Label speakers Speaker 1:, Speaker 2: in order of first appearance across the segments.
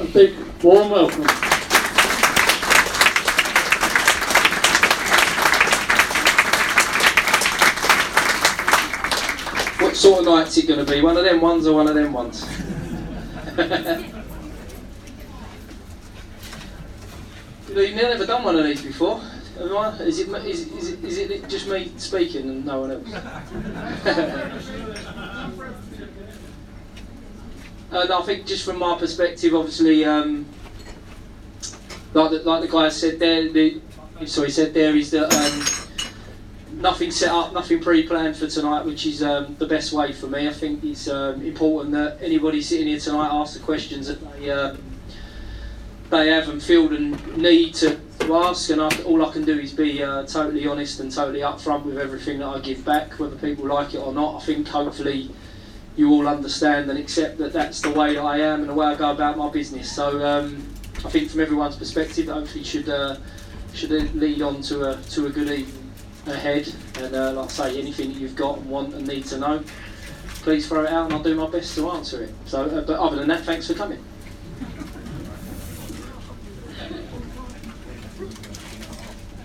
Speaker 1: a big warm welcome.
Speaker 2: What sort of night's it going to be? One of them ones or one of them ones? you've never done one of these before. Is it just me speaking and no one else? and I think just from my perspective, obviously, um, like, the, like the guy said there, the, sorry, said there is that um, nothing set up, nothing pre-planned for tonight, which is um, the best way for me. I think it's um, important that anybody sitting here tonight asks the questions that they um, they have and feel and need to, to ask. And I, all I can do is be uh, totally honest and totally upfront with everything that I give back, whether people like it or not. I think hopefully you all understand and accept that that's the way I am and the way I go about my business. So um, I think from everyone's perspective, hopefully should uh, should lead on to a to a good evening ahead. And uh, like I say, anything that you've got and want and need to know, please throw it out, and I'll do my best to answer it. So, uh, but other than that, thanks for coming.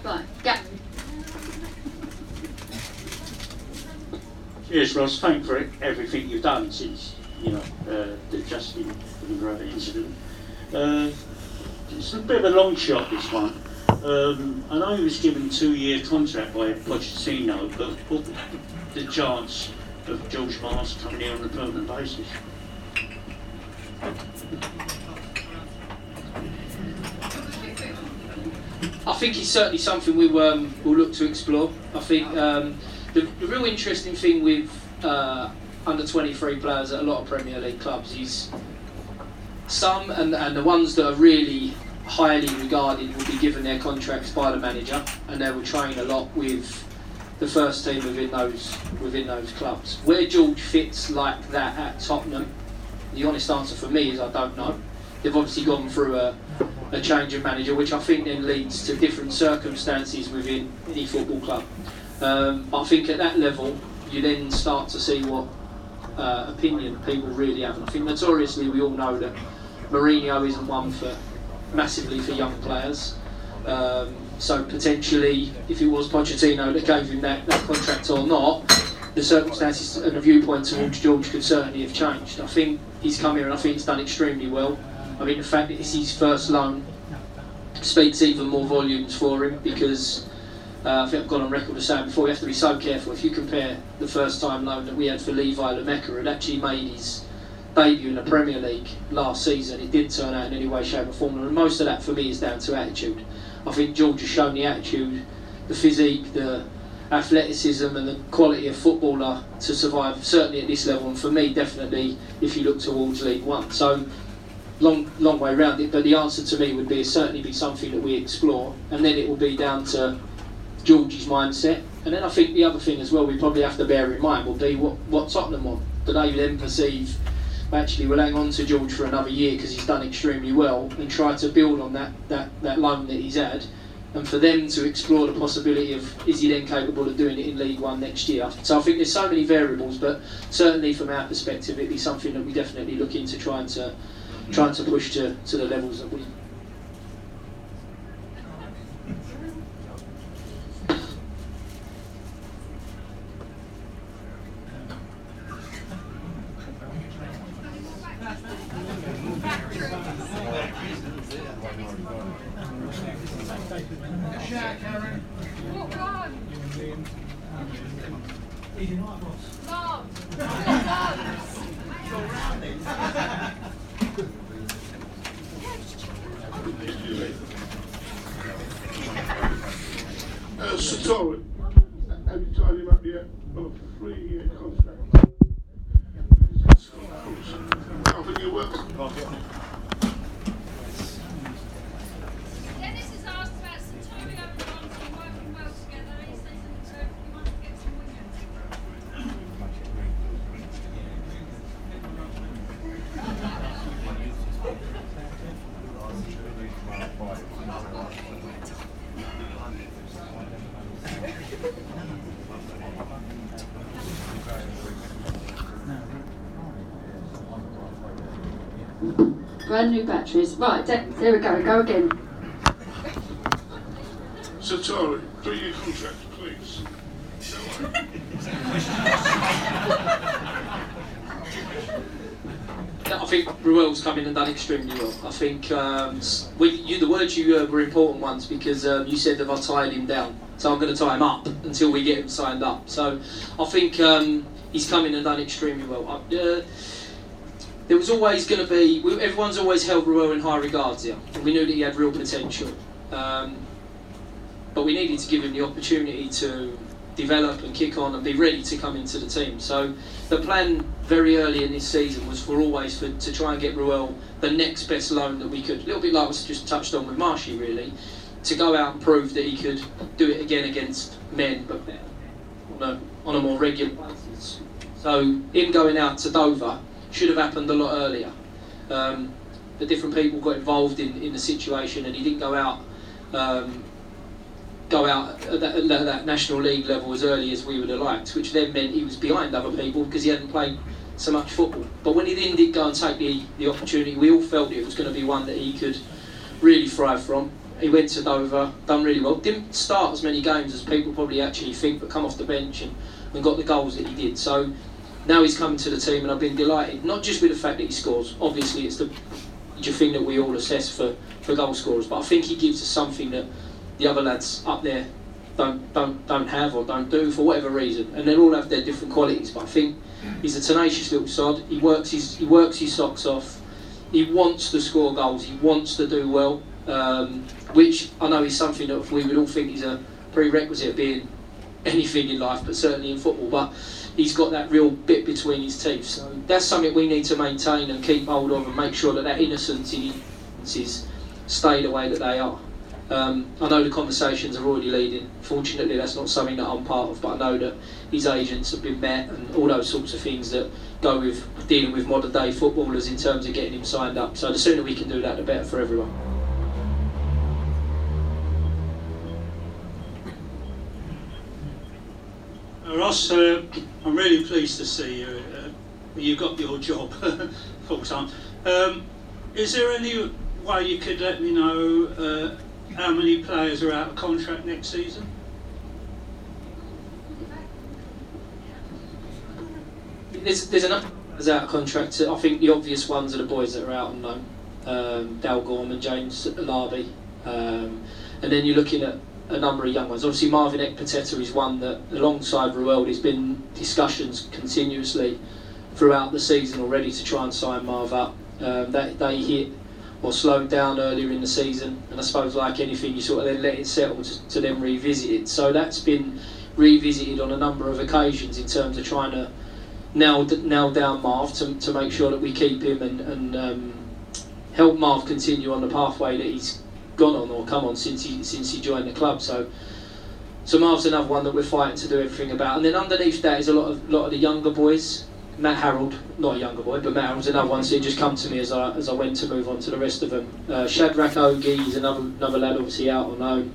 Speaker 3: Right, go.
Speaker 1: Yes, Ross, thank you for everything you've done since, you know, uh, the Justin incident. Uh, it's a bit of a long shot, this one. Um, I know he was given a two-year contract by Pochettino, but what the chance of George Marsh coming here on a permanent basis?
Speaker 2: I think it's certainly something we um, will look to explore. I think um, the, the, real interesting thing with uh, under 23 players at a lot of Premier League clubs is some, and, and the ones that are really highly regarded, will be given their contracts by the manager, and they will train a lot with the first team within those within those clubs. Where George fits like that at Tottenham, the honest answer for me is I don't know. They've obviously gone through a, a change of manager, which I think then leads to different circumstances within any football club. Um, I think at that level, you then start to see what uh, opinion people really have. And I think notoriously we all know that Mourinho isn't one for massively for young players. Um, so potentially, if it was Pochettino that gave him that, that contract or not, the circumstances and the viewpoint towards George could certainly have changed. I think he's come here and I think he's done extremely well. I mean, the fact that it's his first loan speaks even more volumes for him because uh, I think I've gone on record as saying before, you have to be so careful. If you compare the first time loan that we had for Levi Lumeka, it actually made his debut in the Premier League last season. It did turn out in any way, shape, or form, and most of that for me is down to attitude. I think George has shown the attitude, the physique, the athleticism, and the quality of footballer to survive, certainly at this level, and for me, definitely if you look towards League One. So long long way around it, but the answer to me would be certainly be something that we explore, and then it will be down to George's mindset. And then I think the other thing as well we probably have to bear in mind will be what, what Tottenham want. Do they then perceive actually we'll hang on to George for another year because he's done extremely well and try to build on that, that, that loan that he's had and for them to explore the possibility of is he then capable of doing it in League One next year. So I think there's so many variables, but certainly from our perspective, it'd be something that we definitely look into trying to trying to push to, to the levels that we
Speaker 3: brand new batteries. Right, there there we go, go again.
Speaker 4: Sotiriou, three-year contract, please.
Speaker 2: I think Ruel's come in and done extremely well. I think um, we, you, the words you heard were important ones because um, you said that I tied him down. So I'm going to tie him up until we get him signed up. So I think um, he's come in and done extremely well. I- Uh, there was always going to be, we, everyone's always held Ruel in high regards here, and we knew that he had real potential. Um, but we needed to give him the opportunity to develop and kick on and be ready to come into the team. So the plan very early in this season was for always for, to try and get Ruel the next best loan that we could. A little bit like was just touched on with Marshy, really, to go out and prove that he could do it again against men, but on a, on a more regular basis. So him going out to Dover should have happened a lot earlier. Um, the different people got involved in, in the situation, and he didn't go out. Um, go out at that, at that national league level as early as we would have liked, which then meant he was behind other people because he hadn't played so much football. But when he then did go and take the, the opportunity, we all felt it was going to be one that he could really thrive from. He went to Dover, done really well. Didn't start as many games as people probably actually think, but come off the bench and, and got the goals that he did. So now he's coming to the team, and I've been delighted. Not just with the fact that he scores. Obviously, it's the the thing that we all assess for, for goal scorers, but I think he gives us something that the other lads up there don't don't don't have or don't do for whatever reason, and they all have their different qualities. But I think he's a tenacious little sod. He works his he works his socks off. He wants to score goals. He wants to do well, um, which I know is something that we would all think is a prerequisite of being anything in life, but certainly in football. But he's got that real bit between his teeth. So that's something we need to maintain and keep hold of and make sure that that innocence in is stay the way that they are. Um, I know the conversations are already leading. Fortunately, that's not something that I'm part of, but I know that his agents have been met and all those sorts of things that go with dealing with modern day footballers in terms of getting him signed up. So the sooner we can do that, the better for everyone.
Speaker 5: Ross, uh, I'm really pleased to see you. Uh, you got your job full time. Um, is there any way you could let me know uh, how many players are out of contract next season?
Speaker 2: There's, there's players out of contract. I think the obvious ones are the boys that are out on loan. Um, Dale Gorman, James Alabi. Um, and then you're looking at a number of young ones. Obviously, Marvin Ekpiteta is one that, alongside Ruel, there's been discussions continuously throughout the season already to try and sign Marv up. Um, that they hit or slowed down earlier in the season, and I suppose like anything, you sort of then let it settle to, to then revisit it. So that's been revisited on a number of occasions in terms of trying to nail, nail down Marv to, to make sure that we keep him and, and um, help Marv continue on the pathway that he's gone on or come on since he since he joined the club. So so Marv's another one that we're fighting to do everything about. And then underneath that is a lot of lot of the younger boys. Matt Harrold, not a younger boy, but Matt Harrold's another one. So he just come to me as I as I went to move on to the rest of them. Uh, Shadrach Ogie is another another lad, obviously out on loan.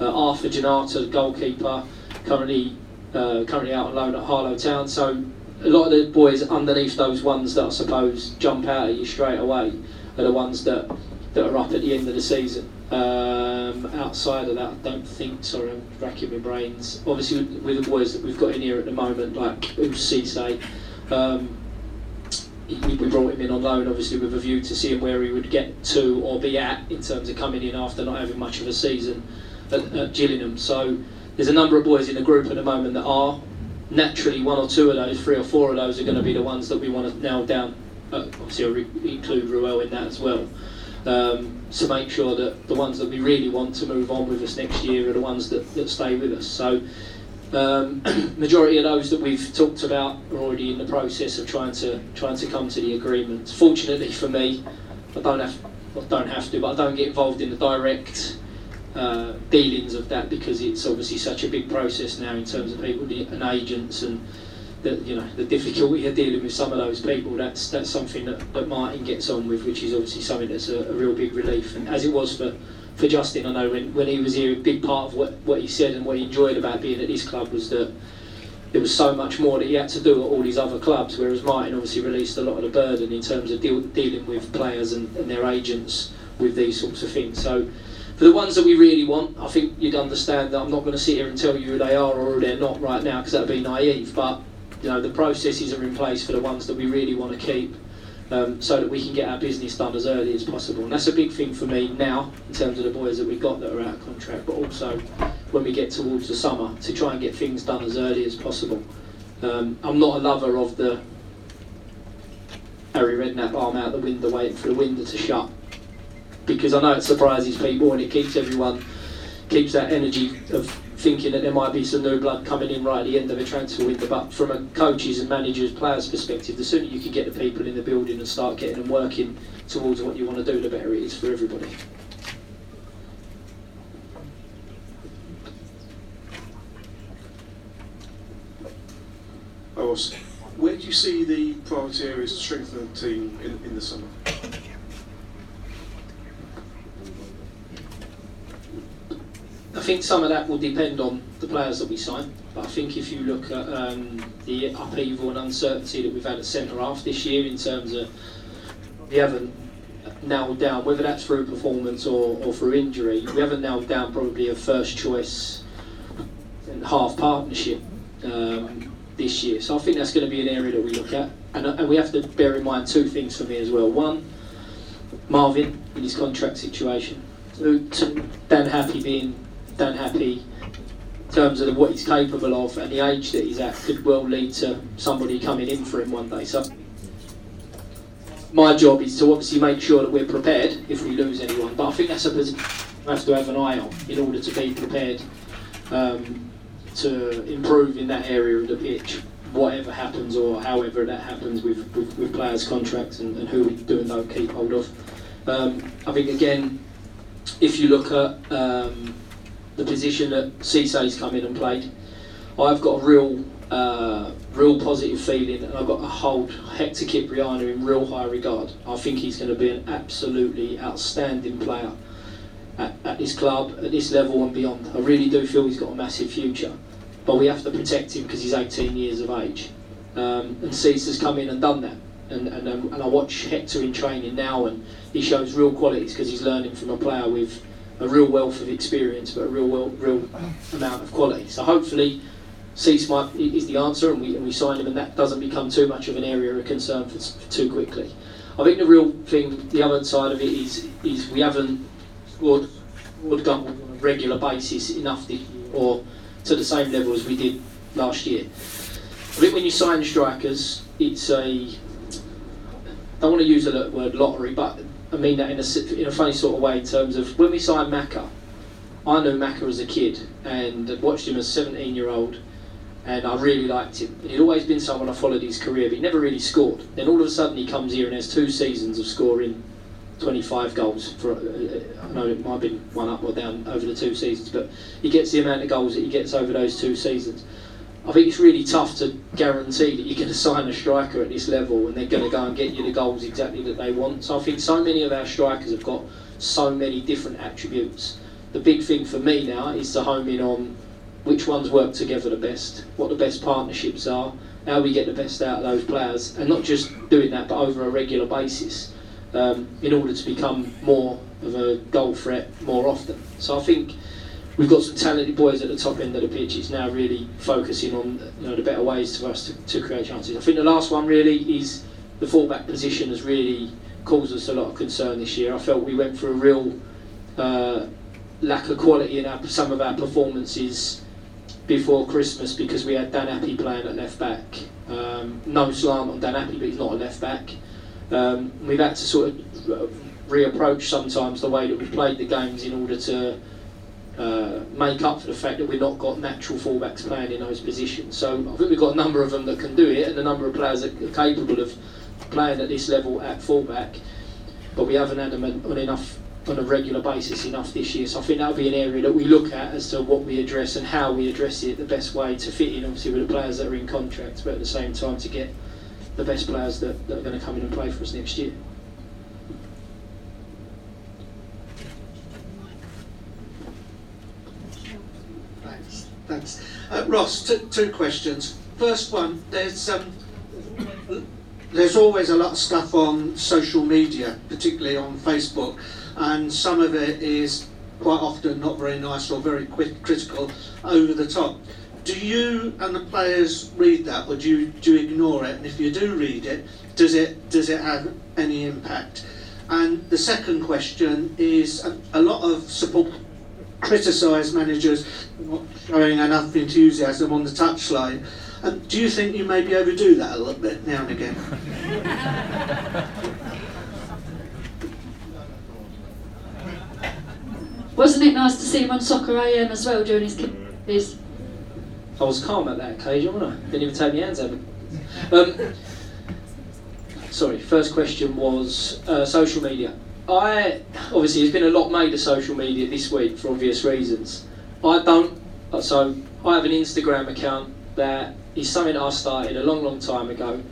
Speaker 2: Uh, Arthur Janata, goalkeeper, currently uh, currently out on loan at Harlow Town. So a lot of the boys underneath those ones that I suppose jump out at you straight away are the ones that that are up at the end of the season. Um, outside of that, I don't think. Sorry, I'm racking my brains. Obviously, with, the boys that we've got in here at the moment, like Usise, um, we brought him in on loan, obviously with a view to seeing where he would get to or be at in terms of coming in after not having much of a season at, at Gillingham. So there's a number of boys in the group at the moment that are naturally one or two of those, three or four of those are going to be the ones that we want to nail down. Uh, obviously, I'll re- include Ruel in that as well um, to make sure that the ones that we really want to move on with us next year are the ones that, that stay with us. So, um, majority of those that we've talked about are already in the process of trying to trying to come to the agreement. Fortunately for me, I don't have I don't have to, but I don't get involved in the direct uh, dealings of that because it's obviously such a big process now in terms of people and agents and the, you know the difficulty of dealing with some of those people. That's that's something that, that Martin gets on with, which is obviously something that's a, a real big relief. And as it was for, for Justin, I know when, when he was here, a big part of what, what he said and what he enjoyed about being at this club was that there was so much more that he had to do at all these other clubs, whereas Martin obviously released a lot of the burden in terms of deal, dealing with players and, and their agents with these sorts of things. So for the ones that we really want, I think you'd understand that I'm not going to sit here and tell you who they are or who they're not right now because that would be naive. But you know the processes are in place for the ones that we really want to keep, um, so that we can get our business done as early as possible. And that's a big thing for me now in terms of the boys that we've got that are out of contract, but also when we get towards the summer to try and get things done as early as possible. Um, I'm not a lover of the Harry Redknapp arm out the window waiting for the window to shut because I know it surprises people and it keeps everyone keeps that energy of thinking that there might be some new blood coming in right at the end of a transfer window. But from a coaches and managers, players perspective, the sooner you can get the people in the building and start getting them working towards what you want to do, the better it is for everybody.
Speaker 6: Where do you see the priority areas to strengthen the team in, in the summer?
Speaker 2: Think some of that will depend on the players that we sign. But I think if you look at um, the upheaval and uncertainty that we've had at centre half this year in terms of we haven't nailed down whether that's through performance or, or through injury, we haven't nailed down probably a first choice and half partnership um, this year. So I think that's going to be an area that we look at. And, and we have to bear in mind two things for me as well. One, Marvin in his contract situation. Two, Dan Happe being Dan Happe in terms of what he's capable of and the age that he's at could well lead to somebody coming in for him one day. So my job is to obviously make sure that we're prepared if we lose anyone. But I think that's a position we have to have an eye on in order to be prepared um, to improve in that area of the pitch. Whatever happens or however that happens with, with, with players' contracts and, and who we do and don't keep hold of. Um, I think again, if you look at um, the position that Cisse's come in and played. I've got a real, uh, real positive feeling, and I've got to hold Hector Kyprianou in real high regard. I think he's going to be an absolutely outstanding player at, at this club, at this level and beyond. I really do feel he's got a massive future, but we have to protect him because he's 18 years of age. Um, and Cisse's come in and done that. And, and, um, and I watch Hector in training now, and he shows real qualities because he's learning from a player with a real wealth of experience, but a real, well, real amount of quality. So hopefully, Cisse might is the answer, and we, and we sign him, and that doesn't become too much of an area of concern for, for too quickly. I think the real thing, the other side of it is, is we haven't scored, on a regular basis enough year, or to the same level as we did last year. I think when you sign strikers, it's a I don't want to use the word lottery, but I mean that in a, in a funny sort of way in terms of when we signed Maka, I knew Maka as a kid and watched him as a 17 year old and I really liked him. He'd always been someone I followed his career, but he never really scored. Then all of a sudden he comes here and has two seasons of scoring 25 goals. For uh, I know it might have been one up or down over the two seasons, but he gets the amount of goals that he gets over those two seasons. I think it's really tough to guarantee that you're going to sign a striker at this level and they're going to go and get you the goals exactly that they want. So I think so many of our strikers have got so many different attributes. The big thing for me now is to home in on which ones work together the best, what the best partnerships are, how we get the best out of those players, and not just doing that but over a regular basis um, in order to become more of a goal threat more often. So I think we've got some talented boys at the top end of the pitch. It's now really focusing on you know the better ways for us to, to create chances. I think the last one really is the fullback position has really caused us a lot of concern this year. I felt we went for a real uh, lack of quality in our, some of our performances before Christmas because we had Dan Happe playing at left back. Um, no slant on Dan Happe, but he's not a left back. Um, we've had to sort of reapproach sometimes the way that we played the games in order to uh, make up for the fact that we've not got natural fullbacks playing in those positions. So I think we've got a number of them that can do it and a number of players that are capable of playing at this level at fullback, but we haven't had them on enough on a regular basis enough this year. So I think that'll be an area that we look at as to what we address and how we address it the best way to fit in, obviously, with the players that are in contracts, but at the same time to get the best players that, that are going to come in and play for us next year.
Speaker 7: Thanks. Uh, Ross, t- two questions. first one, there's um, there's always a lot of stuff on social media, particularly on Facebook, and some of it is quite often not very nice or very quick, critical, over the top. Do you and the players read that, or do you, do you ignore it? And if you do read it, does it does it have any impact? And the second question is a, a lot of support criticise managers not showing enough enthusiasm on the touchline. And do you think you maybe overdo that a little bit now and again?
Speaker 3: Wasn't it nice to see him on Soccer AM as well during his his
Speaker 2: I was calm at that occasion, wasn't I? Didn't even take my hands over. Um, sorry, first question was uh, social media. I obviously there's been a lot made of social media this week for obvious reasons. I don't, uh, so I have an Instagram account that is something I started a long, long time ago,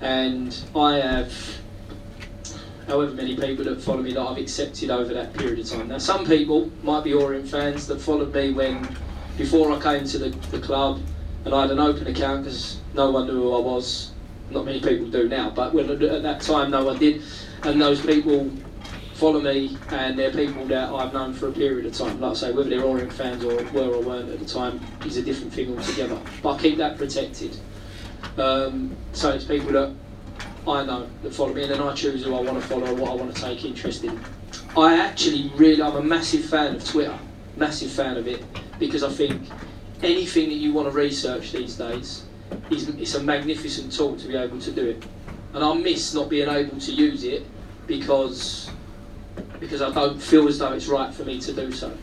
Speaker 2: and I have however many people that follow me that I've accepted over that period of time. Now, some people might be Orient fans that followed me when before I came to the, the club and I had an open account because no one knew who I was. Not many people do now, but when, at that time no one did. And those people follow me and they're people that I've known for a period of time. Like I say, whether they're Orient fans or were or weren't at the time is a different thing altogether. But I keep that protected. Um, so it's people that I know that follow me and then I choose who I want to follow what I want to take interest in. I actually really, I'm a massive fan of Twitter, massive fan of it because I think anything that you want to research these days is it's a magnificent tool to be able to do it. And I miss not being able to use it because because I don't feel as though it's right for me to do so.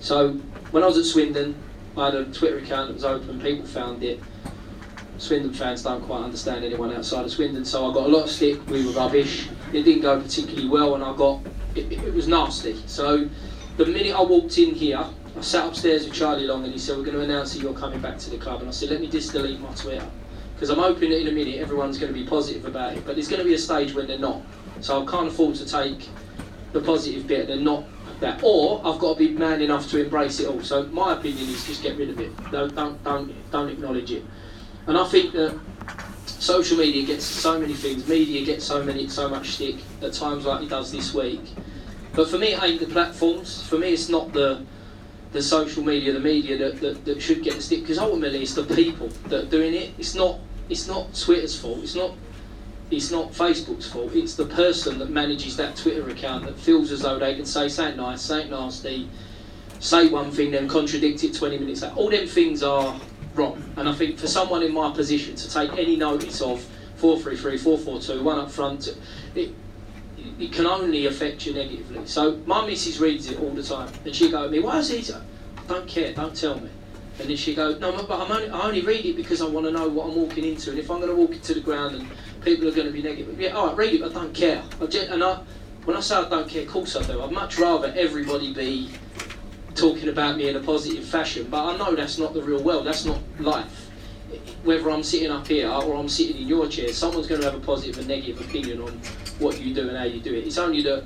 Speaker 2: So when I was at Swindon, I had a Twitter account that was open. People found it. Swindon fans don't quite understand anyone outside of Swindon, so I got a lot of stick. We were rubbish. It didn't go particularly well, and I got it, it was nasty. So the minute I walked in here, I sat upstairs with Charlie Long and he said, We're going to announce that you're coming back to the club. And I said, Let me just delete my Twitter. Because I'm hoping that in a minute everyone's going to be positive about it. But there's going to be a stage when they're not. So I can't afford to take the positive bit and not that. Or I've got to be man enough to embrace it all. So my opinion is just get rid of it. Don't, don't, don't, don't acknowledge it. And I think that social media gets so many things. Media gets so many, so much stick at times like it does this week. But for me, it ain't the platforms. For me, it's not the the social media, the media that, that, that should get the stick because ultimately it's the people that are doing it. It's not it's not Twitter's fault. It's not it's not Facebook's fault. It's the person that manages that Twitter account that feels as though they can say something nice, something nasty, say one thing, then contradict it 20 minutes later. All them things are wrong. And I think for someone in my position to take any notice of 433, 442, one up front, it, it can only affect you negatively. So my missus reads it all the time, and she go to me, "Why is he?" I don't care. Don't tell me. And then she go, "No, but I'm only, I only read it because I want to know what I'm walking into, and if I'm going to walk into the ground and people are going to be negative, yeah, all right, read it. I don't care. I just, and I, when I say I don't care, of course I do. I'd much rather everybody be talking about me in a positive fashion, but I know that's not the real world. That's not life whether I'm sitting up here or I'm sitting in your chair, someone's going to have a positive and negative opinion on what you do and how you do it. It's only that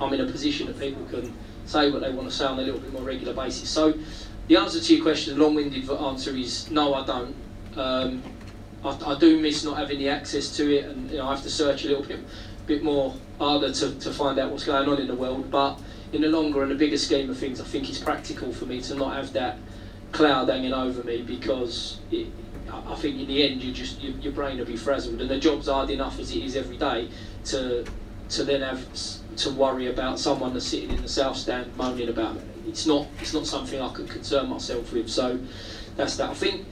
Speaker 2: I'm in a position that people can say what they want to say on a little bit more regular basis. So the answer to your question, long-winded answer is no, I don't. Um, I, I, do miss not having the access to it, and you know, I have to search a little bit, bit more harder to, to find out what's going on in the world. But in the longer and the bigger scheme of things, I think it's practical for me to not have that cloud hanging over me because it, I think in the end you just your, your brain will be frazzled and the job's hard enough as it is every day to to then have to worry about someone that's sitting in the south stand moaning about it. It's not it's not something I can concern myself with. So that's that. I think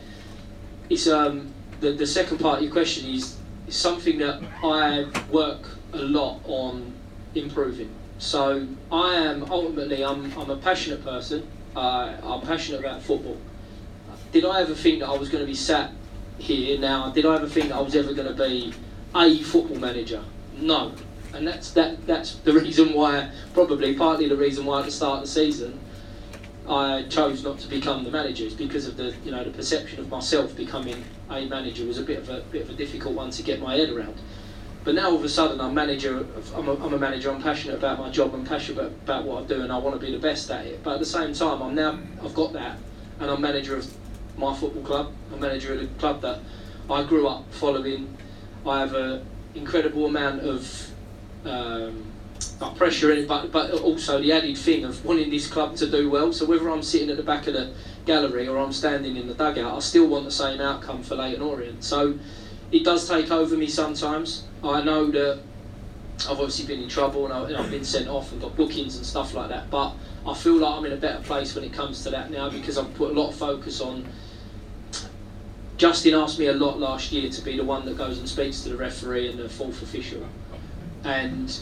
Speaker 2: it's um the the second part of your question is, something that I work a lot on improving. So I am ultimately I'm I'm a passionate person. Uh, I'm passionate about football. Did I ever think that I was going to be sat here now? Did I ever think that I was ever going to be a football manager? No. And that's that. That's the reason why, probably partly the reason why at the start of the season, I chose not to become the manager is because of the you know the perception of myself becoming a manager was a bit of a bit of a difficult one to get my head around. But now all of a sudden I'm manager. I'm a, I'm a manager. I'm passionate about my job. I'm passionate about what I do, and I want to be the best at it. But at the same time, I'm now I've got that, and I'm manager of my football club. I'm manager of a club that I grew up following. I have an incredible amount of um, not pressure in it, but, but also the added thing of wanting this club to do well. So whether I'm sitting at the back of the gallery or I'm standing in the dugout, I still want the same outcome for Leyton Orient. So it does take over me sometimes. I know that I've obviously been in trouble and, I, and I've been sent off and got bookings and stuff like that, but I feel like I'm in a better place when it comes to that now because I've put a lot of focus on. Justin asked me a lot last year to be the one that goes and speaks to the referee and the fourth official, and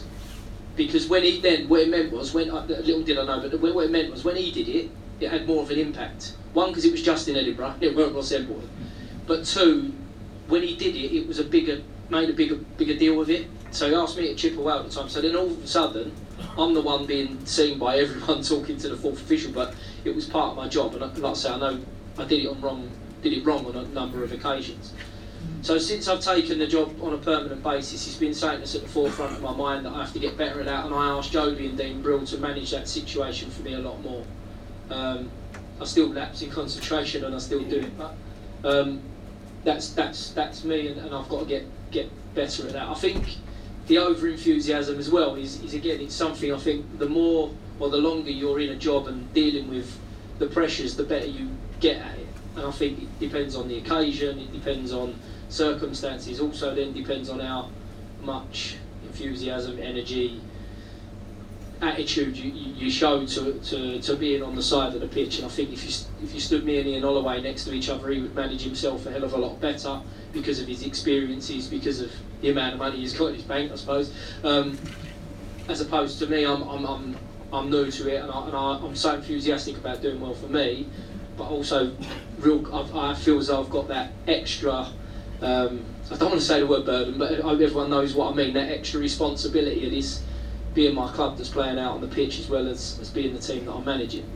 Speaker 2: because when he then what it meant was when uh, little did I know, but what it meant was when he did it, it had more of an impact. One because it was Justin Edinburgh, it weren't Ross Embleton, but two, when he did it, it was a bigger made a bigger bigger deal of it. So he asked me to chip away at the time. So then all of a sudden, I'm the one being seen by everyone talking to the fourth official, but it was part of my job. And like I say, I know I did it on wrong, did it wrong on a number of occasions. So since I've taken the job on a permanent basis, it's been something that's at the forefront of my mind that I have to get better at that. And I asked Jobi and Dean Brill to manage that situation for me a lot more. Um, I still lapse in concentration and I still do it, but um, that's that's that's me, and, and I've got to get get better at that. I think the over enthusiasm as well is, is again it's something I think the more or the longer you're in a job and dealing with the pressures, the better you get at it. And I think it depends on the occasion, it depends on circumstances, also then depends on how much enthusiasm, energy, attitude you, you show to, to, to being on the side of the pitch. And I think if you if you stood me and Ian Holloway next to each other, he would manage himself a hell of a lot better because of his experiences, because of the amount of money he's got in his bank, I suppose. Um, as opposed to me, I'm, I'm, I'm, I'm new to it and, I, and I, I'm so enthusiastic about doing well for me, but also real. I've, I feel as though I've got that extra. Um, I don't want to say the word burden, but everyone knows what I mean. That extra responsibility of this being my club that's playing out on the pitch as well as, as being the team that I'm managing.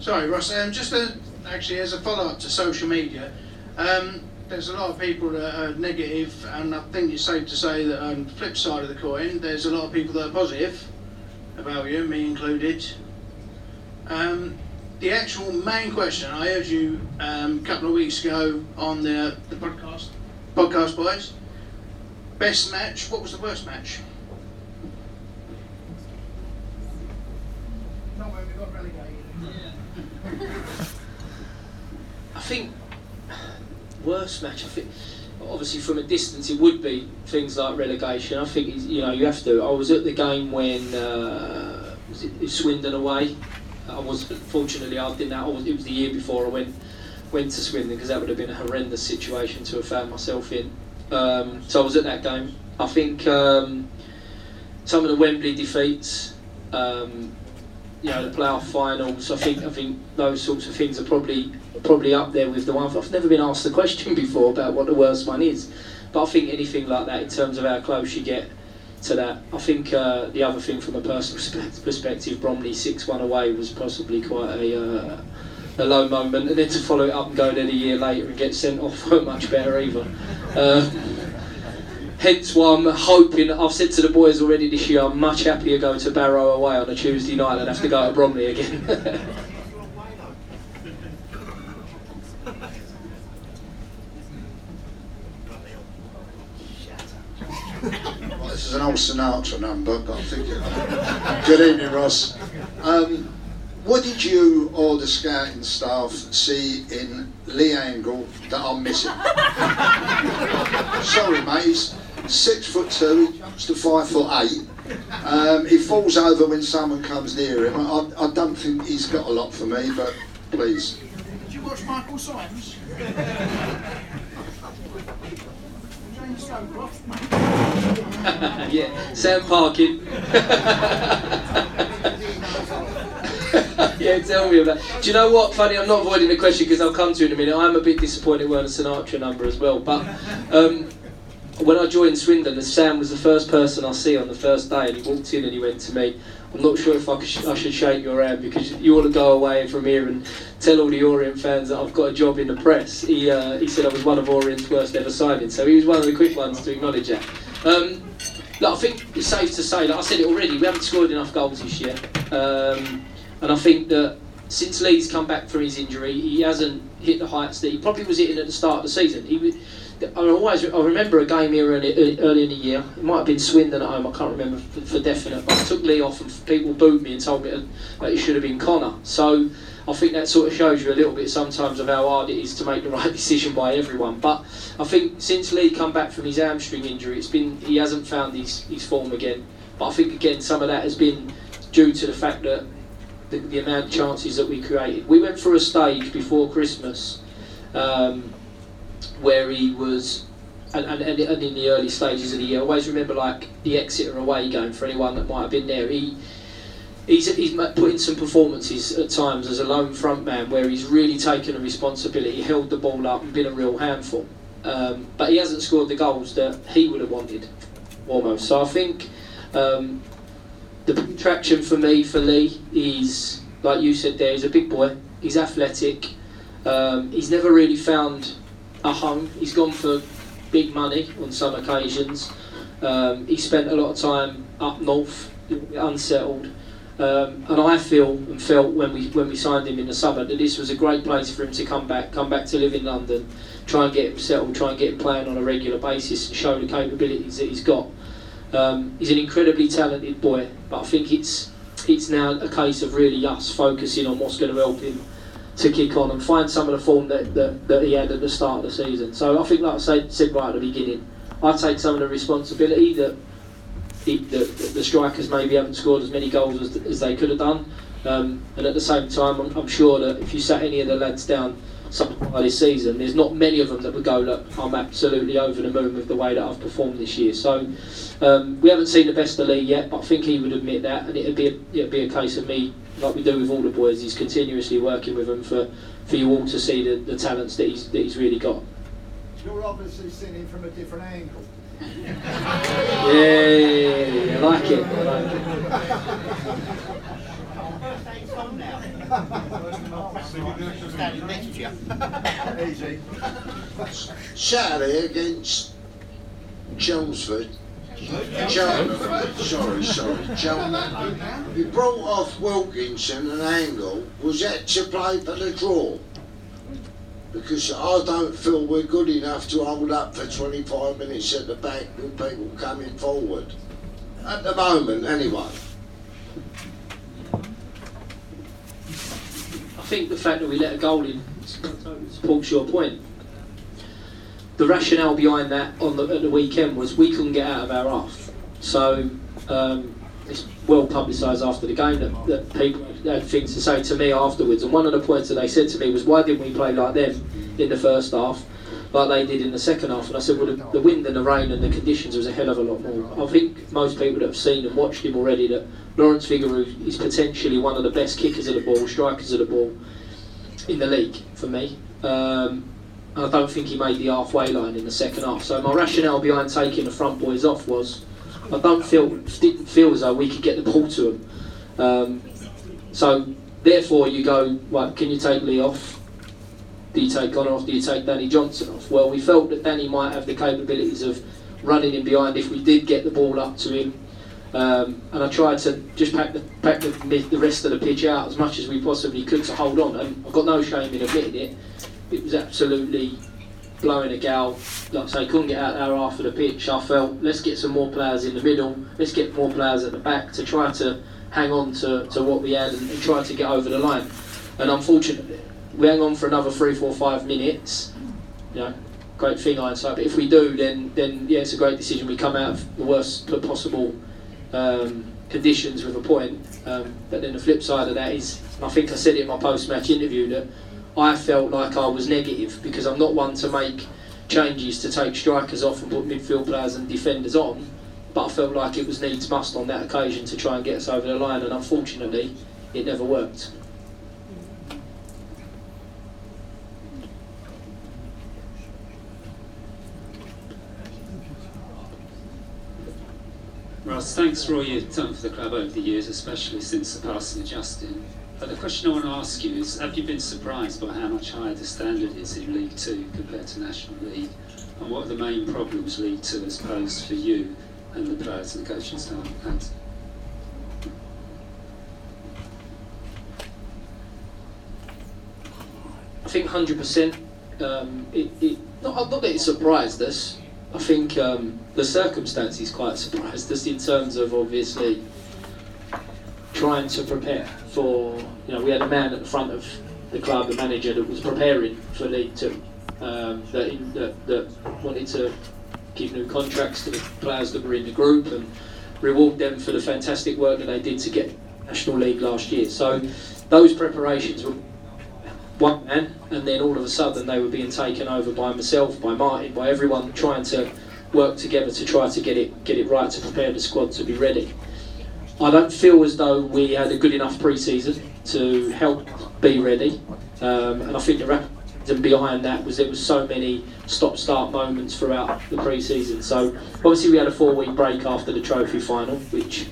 Speaker 8: Sorry, Ross. Um, just a, actually, as a follow-up to social media, um, there's a lot of people that are negative, and I think it's safe to say that on the flip side of the coin, there's a lot of people that are positive about you, me included. Um, the actual main question I heard you um, a couple of weeks ago on the the podcast, podcast boys. Best match. What was the worst match? Not when we got relegated.
Speaker 2: I think worst match. I think obviously from a distance it would be things like relegation. I think you know you have to. I was at the game when uh, was it Swindon away. I was fortunately I didn't. I was, it was the year before I went went to Swindon because that would have been a horrendous situation to have found myself in. Um, so I was at that game. I think um, some of the Wembley defeats. Um, you know the playoff finals. I think I think those sorts of things are probably probably up there with the one. I've never been asked the question before about what the worst one is, but I think anything like that in terms of how close you get to that. I think uh, the other thing from a personal perspective, Bromley six one away was possibly quite a. Uh, a low moment, and then to follow it up and go then a year later and get sent off weren't much better either. Uh, hence why I'm hoping, I've said to the boys already this year, I'm much happier going to Barrow away on a Tuesday night than have to go to Bromley again.
Speaker 9: Well, this is an old Sinatra number, but I think it. Good evening, Ross. Um, what did you or the scouting staff see in Lee Angol that I'm missing? Sorry, mate. He's six foot two. He jumps to five foot eight. Um, he falls over when someone comes near him. I, I don't think he's got a lot for me, but please.
Speaker 8: Did you watch Michael Symes?
Speaker 2: Yeah, Sam Parkin. yeah, tell me about. Do you know what? Funny, I'm not avoiding the question because I'll come to it in a minute. I'm a bit disappointed it weren't a Sinatra number as well. But um, when I joined Swindon, Sam was the first person I see on the first day, and he walked in and he went to me. I'm not sure if I, could, I should shake your hand because you want to go away from here and tell all the Orient fans that I've got a job in the press. He, uh, he said I was one of Orient's worst ever signings, so he was one of the quick ones to acknowledge that. Um, Look, I think it's safe to say, like I said it already, we haven't scored enough goals this year. Um, and I think that since Lee's come back from his injury, he hasn't hit the heights that he probably was hitting at the start of the season. He, was- I always I remember a game here early, early in the year. It might have been Swindon at home. I can't remember for, for definite. But I took Lee off, and people booed me and told me that it should have been Connor. So I think that sort of shows you a little bit sometimes of how hard it is to make the right decision by everyone. But I think since Lee come back from his hamstring injury, it's been he hasn't found his, his form again. But I think again some of that has been due to the fact that the, the amount of chances that we created. We went through a stage before Christmas um, where he was, and, and, and in the early stages of the year, I always remember like the Exeter away game for anyone that might have been there. He he's, he's put in some performances at times as a lone front man where he's really taken a responsibility, held the ball up, and been a real handful. Um, but he hasn't scored the goals that he would have wanted, almost. So I think um, the attraction for me for Lee is, like you said, there he's a big boy. He's athletic. Um, he's never really found a home. He's gone for big money on some occasions. Um, he spent a lot of time up north, unsettled. Um, and I feel and felt when we when we signed him in the summer that this was a great place for him to come back, come back to live in London, try and get him settled, try and get him playing on a regular basis, and show the capabilities that he's got. Um, he's an incredibly talented boy, but I think it's it's now a case of really us focusing on what's going to help him to kick on and find some of the form that, that, that he had at the start of the season. So I think, like I said, said right at the beginning, I take some of the responsibility that the, the, the strikers maybe haven't scored as many goals as, as they could have done. Um, and at the same time, I'm, I'm sure that if you sat any of the lads down point this season, there's not many of them that would go, look, I'm absolutely over the moon with the way that I've performed this year. So um, we haven't seen the best of Lee yet, but I think he would admit that, and it'd be a, it'd be a case of me, like we do with all the boys, he's continuously working with them for, for you all to see the, the talents that he's, that he's really got.
Speaker 10: You're obviously seeing him from a different angle.
Speaker 2: Yeah, I like it. I like it.
Speaker 10: Standing next to you. Easy.
Speaker 11: Saturday against Chelmsford. Chelmsford, sorry, sorry, Chelmsford. He brought off Wilkinson and Angol. Was that to play for the draw? Because I don't feel we're good enough to hold up for 25 minutes at the back with people coming forward. At the moment, anyway.
Speaker 2: I think the fact that we let a goal in supports your point. The rationale behind that on the, at the weekend was we couldn't get out of our half. So um, it's well publicised after the game that, that people had things to say to me afterwards. And one of the points that they said to me was, why didn't we play like them in the first half, like they did in the second half? And I said, well, the, the wind and the rain and the conditions was a hell of a lot more. I think most people that have seen and watched him already that Lawrence Vigouroux is potentially one of the best kickers of the ball, strikers of the ball in the league for me. Um, and I don't think he made the halfway line in the second half. So my rationale behind taking the front boys off was I don't feel didn't feel as though we could get the ball to them. Um, so therefore you go, right, can you take Lee off? Do you take Connor off? Do you take Danny Johnson off? Well, we felt that Danny might have the capabilities of running in behind if we did get the ball up to him. Um, and I tried to just pack the pack the, the rest of the pitch out as much as we possibly could to hold on. And I've got no shame in admitting it. It was absolutely blowing a gal. Like I say, couldn't get out half of the pitch. I felt let's get some more players in the middle. Let's get more players at the back to try to hang on to, to what we had and, and try to get over the line. And unfortunately, we hang on for another three, four, five minutes. You know, great thing hindsight. But if we do, then then yeah, it's a great decision. We come out of the worst possible um, conditions with a point. Um, but then the flip side of that is, I think I said it in my post-match interview that I felt like I was negative because I'm not one to make changes to take strikers off and put midfield players and defenders on. But I felt like it was needs must on that occasion to try and get us over the line, and unfortunately, it never worked.
Speaker 12: Ross, thanks for all you've done for the club over the years, especially since the passing of Justin. But the question I want to ask you is, have you been surprised by how much higher the standard is in League Two compared to National League? And what are the main problems League Two has posed for you and the players and the coaching staff?
Speaker 2: I think hundred percent. Um, it, it not, not that it surprised us. I think um, the circumstances quite surprised us in terms of obviously trying to prepare for. You know, we had a man at the front of the club, the manager that was preparing for League Two, um, that, in, that that wanted to give new contracts to the players that were in the group and reward them for the fantastic work that they did to get National League last year. So those preparations were one man, and then all of a sudden they were being taken over by myself, by Martin, by everyone trying to work together to try to get it get it right to prepare the squad to be ready. I don't feel as though we had a good enough pre-season to help be ready, um, and I think the reason behind that was there was so many stop-start moments throughout the pre-season. So obviously we had a four-week break after the trophy final, which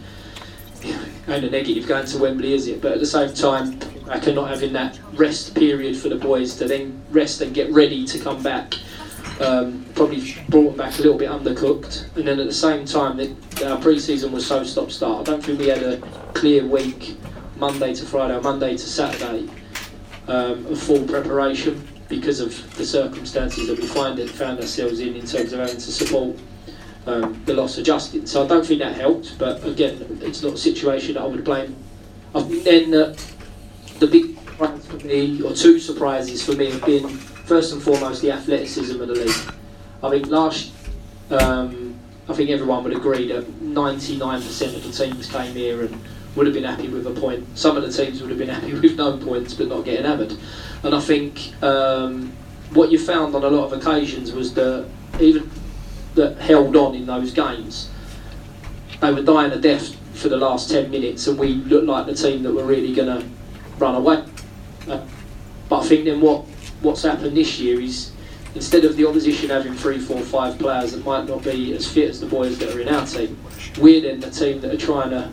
Speaker 2: ain't a negative going to Wembley, is it? But at the same time, I can not having that rest period for the boys to then rest and get ready to come back. Um, probably brought back a little bit undercooked, and then at the same time, that our pre-season was so stop-start. I don't think we had a clear week, Monday to Friday, Monday to Saturday, um, of full preparation because of the circumstances that we find found ourselves in in terms of having to support um, the loss of Justin. So I don't think that helped, but again, it's not a situation that I would blame. I think then that the big surprise for me, or two surprises for me, have been first and foremost the athleticism of the league. I think last, um, I think everyone would agree that 99% of the teams came here and would have been happy with a point. Some of the teams would have been happy with no points, but not getting hammered. And I think um, what you found on a lot of occasions was that even that held on in those games, they were dying a death for the last 10 minutes, and we looked like the team that were really going to run away. Uh, but I think then what what's happened this year is instead of the opposition having three, four, five players that might not be as fit as the boys that are in our team, we're then the team that are trying to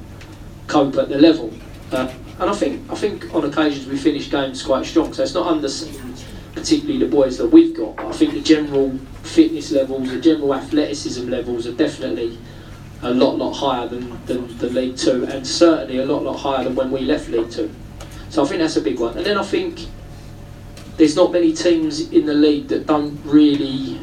Speaker 2: cope at the level. Uh, and I think I think on occasions we finish games quite strong. So it's not underselling particularly the boys that we've got. I think the general fitness levels, the general athleticism levels are definitely a lot lot higher than, than, than League Two, and certainly a lot lot higher than when we left League Two. So I think that's a big one. And then I think there's not many teams in the league that don't really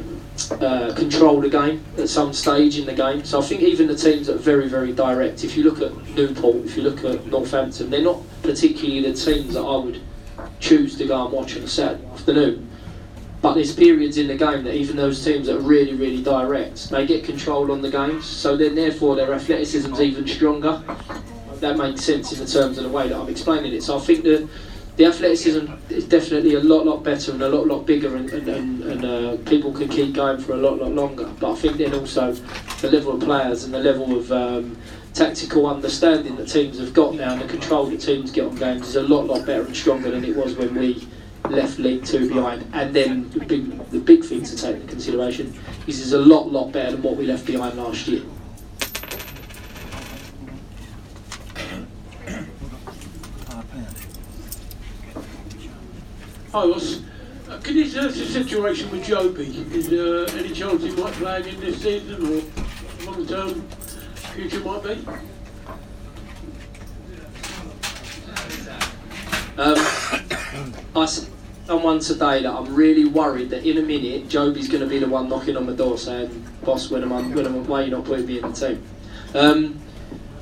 Speaker 2: uh, control the game at some stage in the game. So I think even the teams that are very, very direct, if you look at Newport, if you look at Northampton, they're not particularly the teams that I would choose to go and watch on a Saturday afternoon. But there's periods in the game that even those teams that are really, really direct, they get control on the games. So then, therefore, their athleticism's even stronger. That makes sense in the terms of the way that I'm explaining it. So I think the the athleticism is definitely a lot, lot better and a lot, lot bigger, and, and, and, and uh, people can keep going for a lot, lot longer. But I think then also the level of players and the level of um, tactical understanding that teams have got now and the control that teams get on games is a lot, lot better and stronger than it was when we left League Two behind. And then the big, the big thing to take into consideration is it's a lot, lot better than what we left behind last year.
Speaker 13: Hi, Ross. Uh, can you tell us the situation with Jobi? Is there uh, any chance he might play again this season or long term future might be?
Speaker 2: Um, I someone today that I'm really worried that in a minute Jobi's going to be the one knocking on the door saying, "Boss, when am I? When am I? Why are you not putting me in the team?" Um,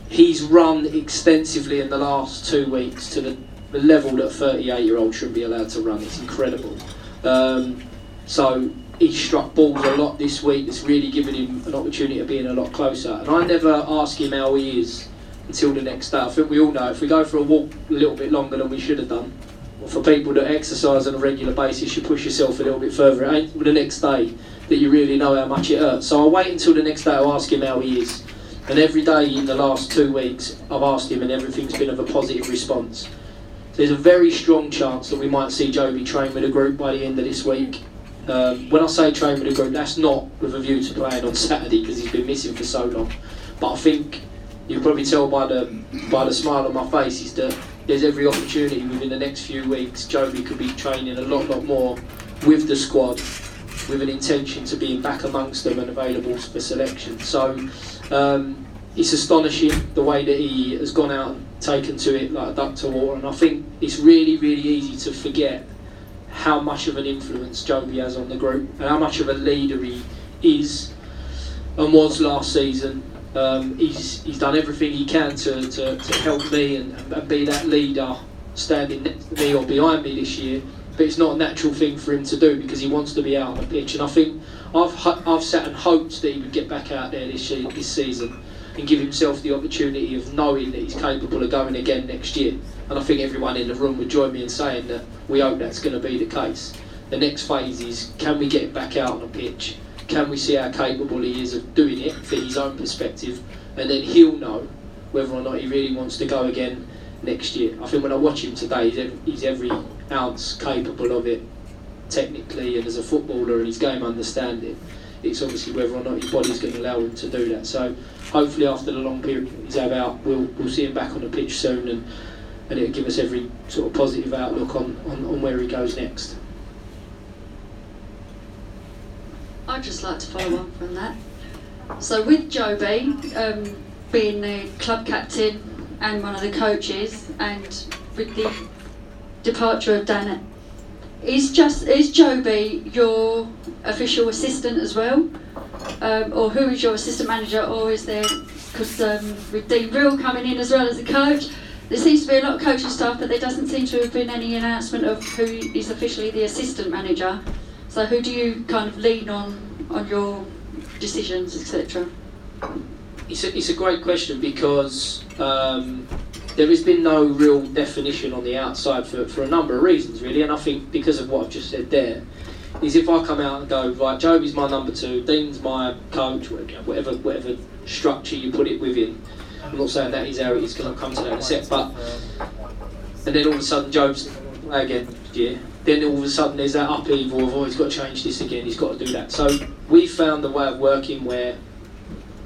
Speaker 2: he's run extensively in the last two weeks to the, the level that a 38 year old should be allowed to run. It's incredible. Um, so he struck balls a lot this week. It's really given him an opportunity of being a lot closer. And I never ask him how he is until the next day. I think we all know if we go for a walk a little bit longer than we should have done, or for people that exercise on a regular basis, you push yourself a little bit further. It ain't the next day that you really know how much it hurts. So I'll wait until the next day to ask him how he is. And every day in the last two weeks, I've asked him, and everything's been of a positive response. There's a very strong chance that we might see Jobi train with a group by the end of this week. Um, when I say train with a group, that's not with a view to playing on Saturday because he's been missing for so long. But I think you can probably tell by the by the smile on my face is that there's every opportunity within the next few weeks Jobi could be training a lot, lot more with the squad with an intention to being back amongst them and available for selection. So um, it's astonishing the way that he has gone out and taken to it like a duck to water, and I think it's really, really easy to forget how much of an influence Jobi has on the group and how much of a leader he is and was last season. Um, he's, he's done everything he can to, to, to help me and, and be that leader standing next to me or behind me this year. But it's not a natural thing for him to do because he wants to be out on the pitch. And I think I've, I've sat and hoped that he would get back out there this, year, this season and give himself the opportunity of knowing that he's capable of going again next year. And I think everyone in the room would join me in saying that we hope that's going to be the case. The next phase is can we get back out on the pitch? Can we see how capable he is of doing it for his own perspective? And then he'll know whether or not he really wants to go again next year. I think when I watch him today, he's every, he's every ounce capable of it technically and as a footballer and his game understanding. It's obviously whether or not your body's going to allow him to do that. So hopefully after the long period he's out, we'll, we'll see him back on the pitch soon and, and it'll give us every sort of positive outlook on, on, on where he goes next.
Speaker 3: I'd just like to follow on from that. So with Jobi um, being the club captain and one of the coaches, and with the departure of Dan, is just is Jobi your official assistant as well, um, or who is your assistant manager, or is there because um, with Dean Brill coming in as well as a coach? There seems to be a lot of coaching staff, but there doesn't seem to have been any announcement of who is officially the assistant manager. So who do you kind of lean on on your decisions, etc.?
Speaker 2: It's a, it's a great question because um, there has been no real definition on the outside for, for a number of reasons, really. And I think because of what I've just said there, is if I come out and go, right, Jobi's my number two, Dean's my coach, whatever whatever structure you put it within. I'm not saying that is how it is because I'll come to that in a sec, but and then all of a sudden Job's again year. Then all of a sudden there's that upheaval of oh he's got to change this again, he's got to do that. So we found a way of working where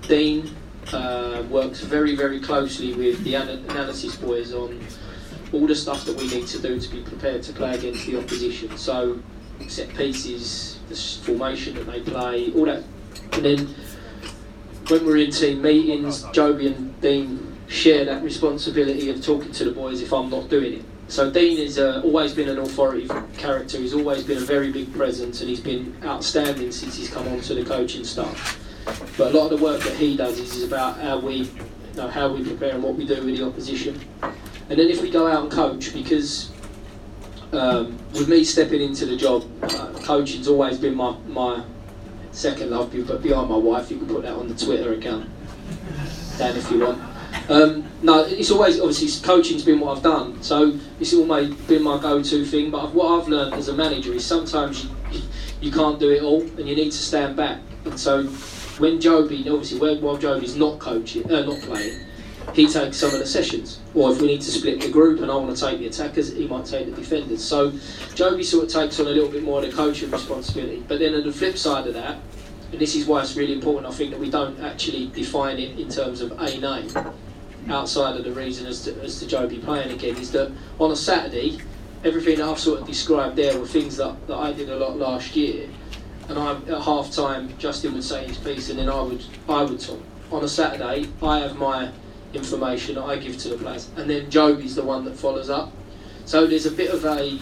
Speaker 2: Dean uh, works very very closely with the ana- analysis boys on all the stuff that we need to do to be prepared to play against the opposition. So set pieces, the formation that they play, all that, and then when we're in team meetings, Jobi and Dean share that responsibility of talking to the boys if I'm not doing it. So Dean has uh, always been an authority character. He's always been a very big presence, and he's been outstanding since he's come onto the coaching staff. But a lot of the work that he does is, about how we, you know, how we prepare and what we do with the opposition. And then if we go out and coach, because um, with me stepping into the job, uh, coaching's always been my, my second love, but behind my wife, you can put that on the Twitter account, Dan, if you want. Um, no, it's always obviously coaching's been what I've done, so it's always been my go-to thing. But what I've learned as a manager is sometimes you, you can't do it all, and you need to stand back. And so when Jobi, obviously, when, while Jobi's not coaching, uh, not playing, he takes some of the sessions. Or if we need to split the group and I want to take the attackers, he might take the defenders. So Jobi sort of takes on a little bit more of the coaching responsibility. But then on the flip side of that, and this is why it's really important, I think, that we don't actually define it in terms of a name outside of the reason as to, as to Jobi playing again, is that on a Saturday, everything that I've sort of described there were things that, that I did a lot last year. And I, at half time, Justin would say his piece, and then I would I would talk. On a Saturday, I have my information that I give to the players, and then Jobi's the one that follows up. So there's a bit of a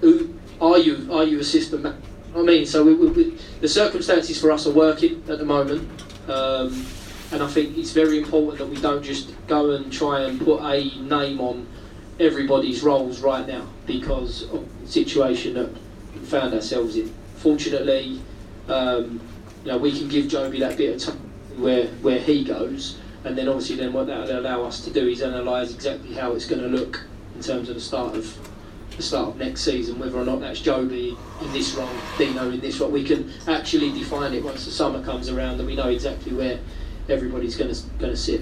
Speaker 2: who are you are you a system? ma- I mean, so we, we, we, the circumstances for us are working at the moment, um, and I think it's very important that we don't just go and try and put a name on everybody's roles right now because of the situation that we found ourselves in. Fortunately, um, you know, we can give Jobi that bit of time where where he goes, and then obviously then what that will allow us to do is analyse exactly how it's going to look in terms of the start of the start of next season, whether or not that's Jobi in this role, Dino in this role. We can actually define it once the summer comes around, and we know exactly where everybody's going to going to sit.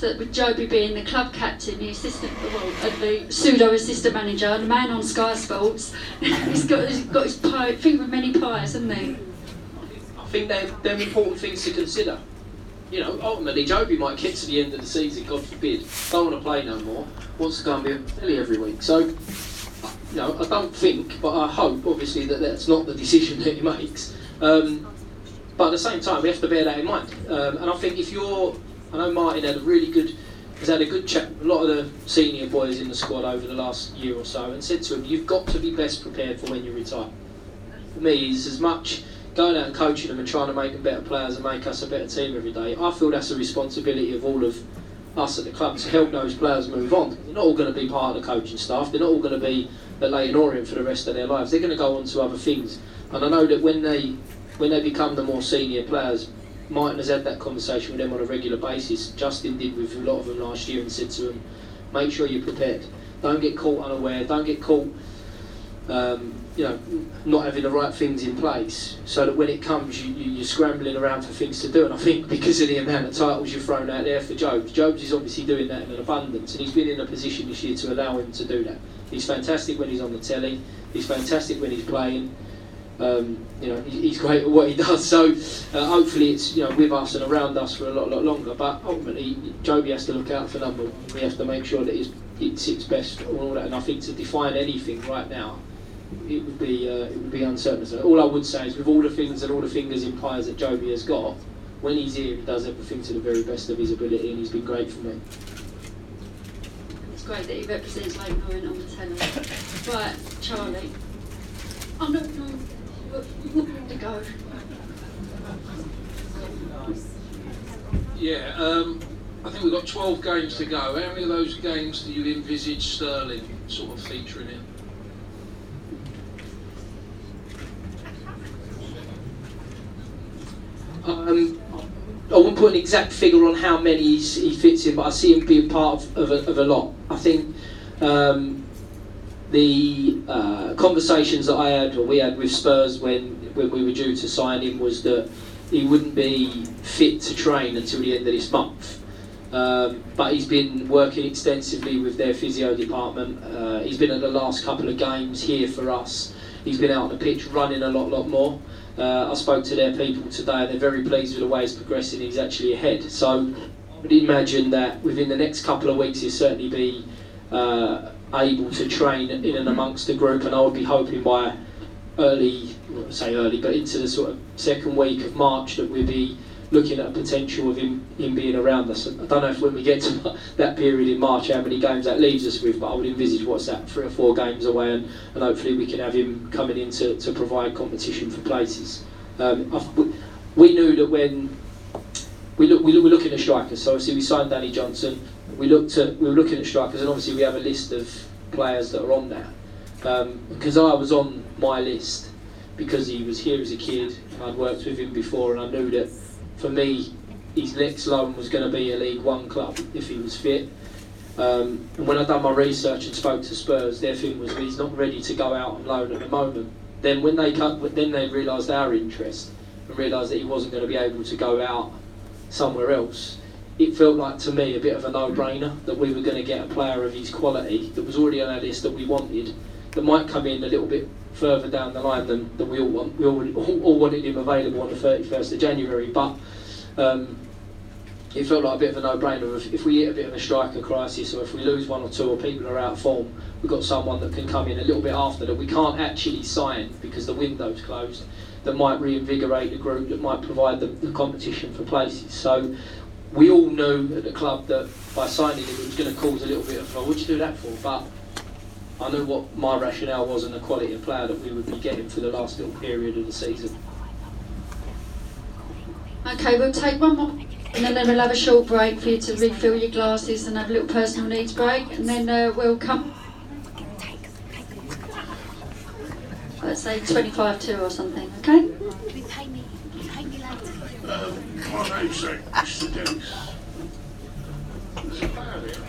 Speaker 3: That with Jobi being the club captain, the assistant, well, uh, the pseudo assistant manager, the man on Sky Sports, he's got he's got his pie, finger with many pies, hasn't he?
Speaker 2: I think they're, they're important things to consider. You know, ultimately, Jobi might get to the end of the season, God forbid, don't want to play no more, wants to go and be a every week. So, you know, I don't think, but I hope, obviously, that that's not the decision that he makes. Um, but at the same time, we have to bear that in mind. Um, and I think if you're, I know Martin had a really good, has had a good chat with a lot of the senior boys in the squad over the last year or so, and said to him, "You've got to be best prepared for when you retire." For me, is as much going out and coaching them and trying to make them better players and make us a better team every day. I feel that's a responsibility of all of us at the club to help those players move on. They're not all going to be part of the coaching staff. They're not all going to be at Leyton Orient for the rest of their lives. They're going to go on to other things. And I know that when they when they become the more senior players, Martin has had that conversation with them on a regular basis. Justin did with a lot of them last year and said to them, make sure you're prepared. Don't get caught unaware. Don't get caught, um, you know, not having the right things in place. So that when it comes, you, you, you're scrambling around for things to do. And I think because of the amount of titles you've thrown out there for Jobs, Jobs is obviously doing that in an abundance, and he's been in a position this year to allow him to do that. He's fantastic when he's on the telly. He's fantastic when he's playing. Um, you know, he's great at what he does. So uh, hopefully it's you know with us and around us for a lot, lot longer. But ultimately, Jobi has to look out for number. one. We have to make sure that it's, it sits best and all that. And I think to define anything right now, it would be uh, it would be uncertain. So all I would say is with all the things and all the fingers in pies that Jobi has got, when he's here, he does everything to the very best of his ability, and he's been great for me.
Speaker 3: It's great that he represents Leyton Orient on the telly. but Charlie. I'm not. No, you want me to go?
Speaker 4: Yeah, um, I think we've got 12 games to go. How many of those games do you envisage Sterling sort of featuring in?
Speaker 2: Um, I wouldn't put an exact figure on how many he's, he fits in, but I see him being part of, of, a, of a lot. I think um, the uh, conversations that I had, or we had with Spurs when, when we were due to sign him, was that he wouldn't be fit to train until the end of this month. Um, but he's been working extensively with their physio department. Uh, he's been at the last couple of games here for us. He's been out on the pitch running a lot, lot more. Uh, I spoke to their people today and they're very pleased with the way he's progressing. He's actually ahead. So I would imagine that within the next couple of weeks he'll certainly be uh, able to train in and amongst the group and I would be hoping by early, say early, but into the sort of second week of March that we'll be looking at a potential of him, him being around us. I don't know if when we get to that period in March how many games that leaves us with, but I would envisage what's that, three or four games away, and, and hopefully we can have him coming in to, to provide competition for places. Um, we- we knew that when we look, we look, we're looking at strikers. So obviously we signed Danny Johnson. We looked at we were looking at strikers, and obviously we have a list of players that are on that. Um, because I was on my list because he was here as a kid, I'd worked with him before, and I knew that for me, his next loan was going to be a League One club if he was fit. Um, and when I done my research and spoke to Spurs, their thing was he's not ready to go out on loan at the moment. Then when they cut, then they realised our interest and realised that he wasn't going to be able to go out somewhere else. It felt like to me a bit of a no-brainer that we were going to get a player of his quality that was already on our list that we wanted, that might come in a little bit further down the line than, than we all want. We all, all, all wanted him available on the 31st of January, but um, it felt like a bit of a no-brainer. If, if we hit a bit of a striker crisis, or if we lose one or two, or people are out of form, we've got someone that can come in a little bit after that we can't actually sign because the window's closed. That might reinvigorate the group, that might provide the, the competition for places. So we all knew at the club that by signing him, it was going to cause a little bit of, oh, what'd you do that for? But I know what my rationale was and the quality of player that we would be getting for the last little period of the season.
Speaker 3: Okay, we'll take one more, and then we'll have a short break for you to refill your glasses and have a little personal needs break, and then uh, we'll come. Let's say 25 2 or something, okay?
Speaker 4: Um, my name's Mr. Dennis. There's a player there.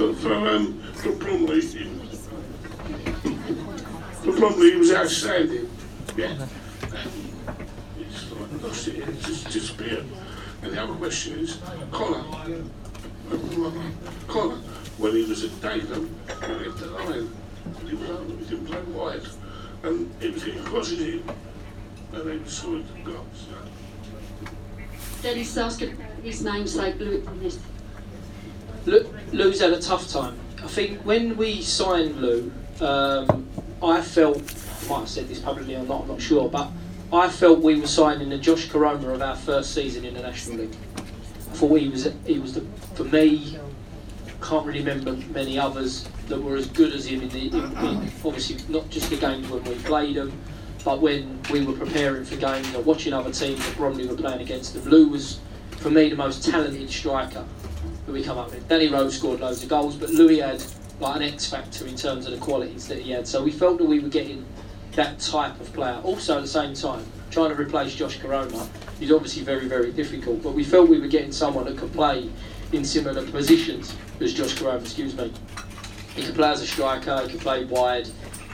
Speaker 4: For, um, for Bromley, for Bromley, was outstanding. Yeah. It's lost it, it just disappeared. And the other question is, Collar. Collar, when he was at Dagenham, he left the line. He, was, out- he didn't play wide. And it was getting positive. And they scored the goals.
Speaker 3: Dennis asking his namesake, Luke.
Speaker 2: Lu- Lou's had a tough time. I think when we signed Lou, um, I felt, I might have said this publicly or not, I'm not sure, but I felt we were signing the Josh Koroma of our first season in the National League. I thought he was, he was the, for me, can't really remember many others that were as good as him in the, in, in obviously not just the games when we played them, but when we were preparing for games or watching other teams that Bromley were playing against them. Lou was, for me, the most talented striker we come up with. Danny Rose scored loads of goals, but Louis had like an X factor in terms of the qualities that he had. So we felt that we were getting that type of player. Also at the same time, trying to replace Josh Koroma is obviously very, very difficult. But we felt we were getting someone that could play in similar positions as Josh Koroma, excuse me. He can play as a striker, he can play wide,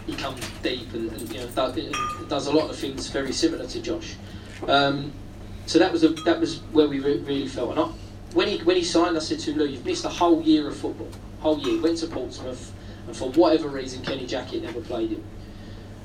Speaker 2: he comes deep and, and you know does, does, a lot of things very similar to Josh. Um, so that was a, that was where we re- really felt. And when he when he signed, I said to him, "Look, you've missed a whole year of football, whole year. Went to Portsmouth, and for whatever reason, Kenny Jackett never played him.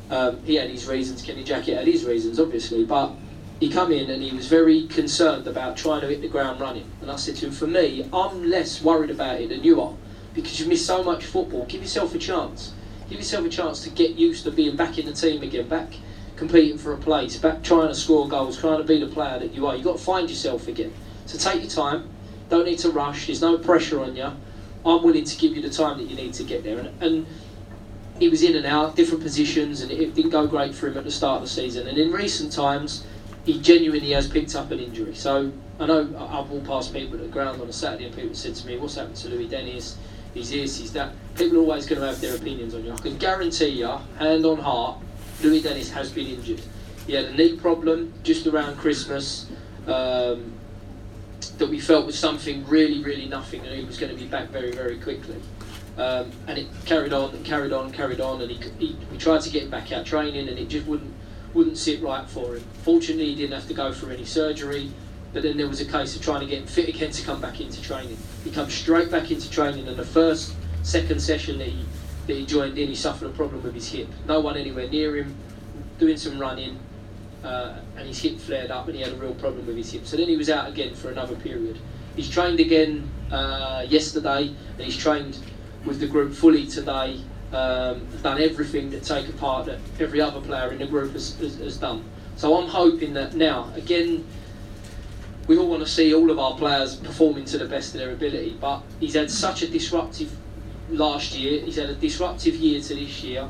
Speaker 2: Um, he had his reasons. Kenny Jackett had his reasons, obviously, but." He come in and he was very concerned about trying to hit the ground running. And I said to him, for me, I'm less worried about it than you are because you've missed so much football. Give yourself a chance. Give yourself a chance to get used to being back in the team again, back competing for a place, back trying to score goals, trying to be the player that you are. You've got to find yourself again. So take your time. Don't need to rush. There's no pressure on you. I'm willing to give you the time that you need to get there. And, and he was in and out, different positions, and it didn't go great for him at the start of the season. And in recent times, he genuinely has picked up an injury. So I know I've walked past people at the ground on a Saturday and people said to me, What's happened to Louis Dennis? He's this, he's that. People are always going to have their opinions on you. I can guarantee you, hand on heart, Louis Dennis has been injured. He had a knee problem just around Christmas um, that we felt was something really, really nothing, and he was going to be back very, very quickly. Um, and it carried on and carried on, and carried on, and he, he, we tried to get him back out training, and it just wouldn't wouldn't sit right for him. Fortunately, he didn't have to go through any surgery, but then there was a case of trying to get him fit again to come back into training. He comes straight back into training, and the first, second session that he that he joined in, he suffered a problem with his hip. No one anywhere near him, doing some running, uh, and his hip flared up, and he had a real problem with his hip. So then he was out again for another period. He's trained again uh, yesterday, and he's trained with the group fully today um, done everything that take a part that every other player in the group has, has, has done. So I'm hoping that now, again, we all want to see all of our players performing to the best of their ability, but he's had such a disruptive last year, he's had a disruptive year to this year,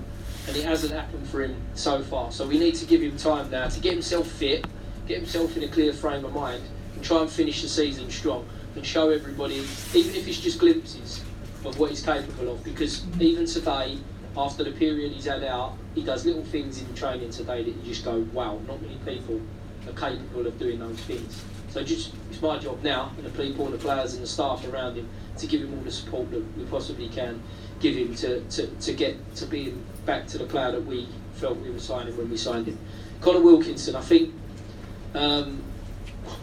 Speaker 2: and it hasn't happened for him so far. So we need to give him time now to get himself fit, get himself in a clear frame of mind, and try and finish the season strong and show everybody, even if it's just glimpses, of what he's capable of because even today, after the period he's had out, he does little things in training today that you just go, wow, not many people are capable of doing those things. So just it's my job now, and the people and the players and the staff around him, to give him all the support that we possibly can give him to, to, to get to being back to the player that we felt we were signing when we signed him. Conor Wilkinson, I think um,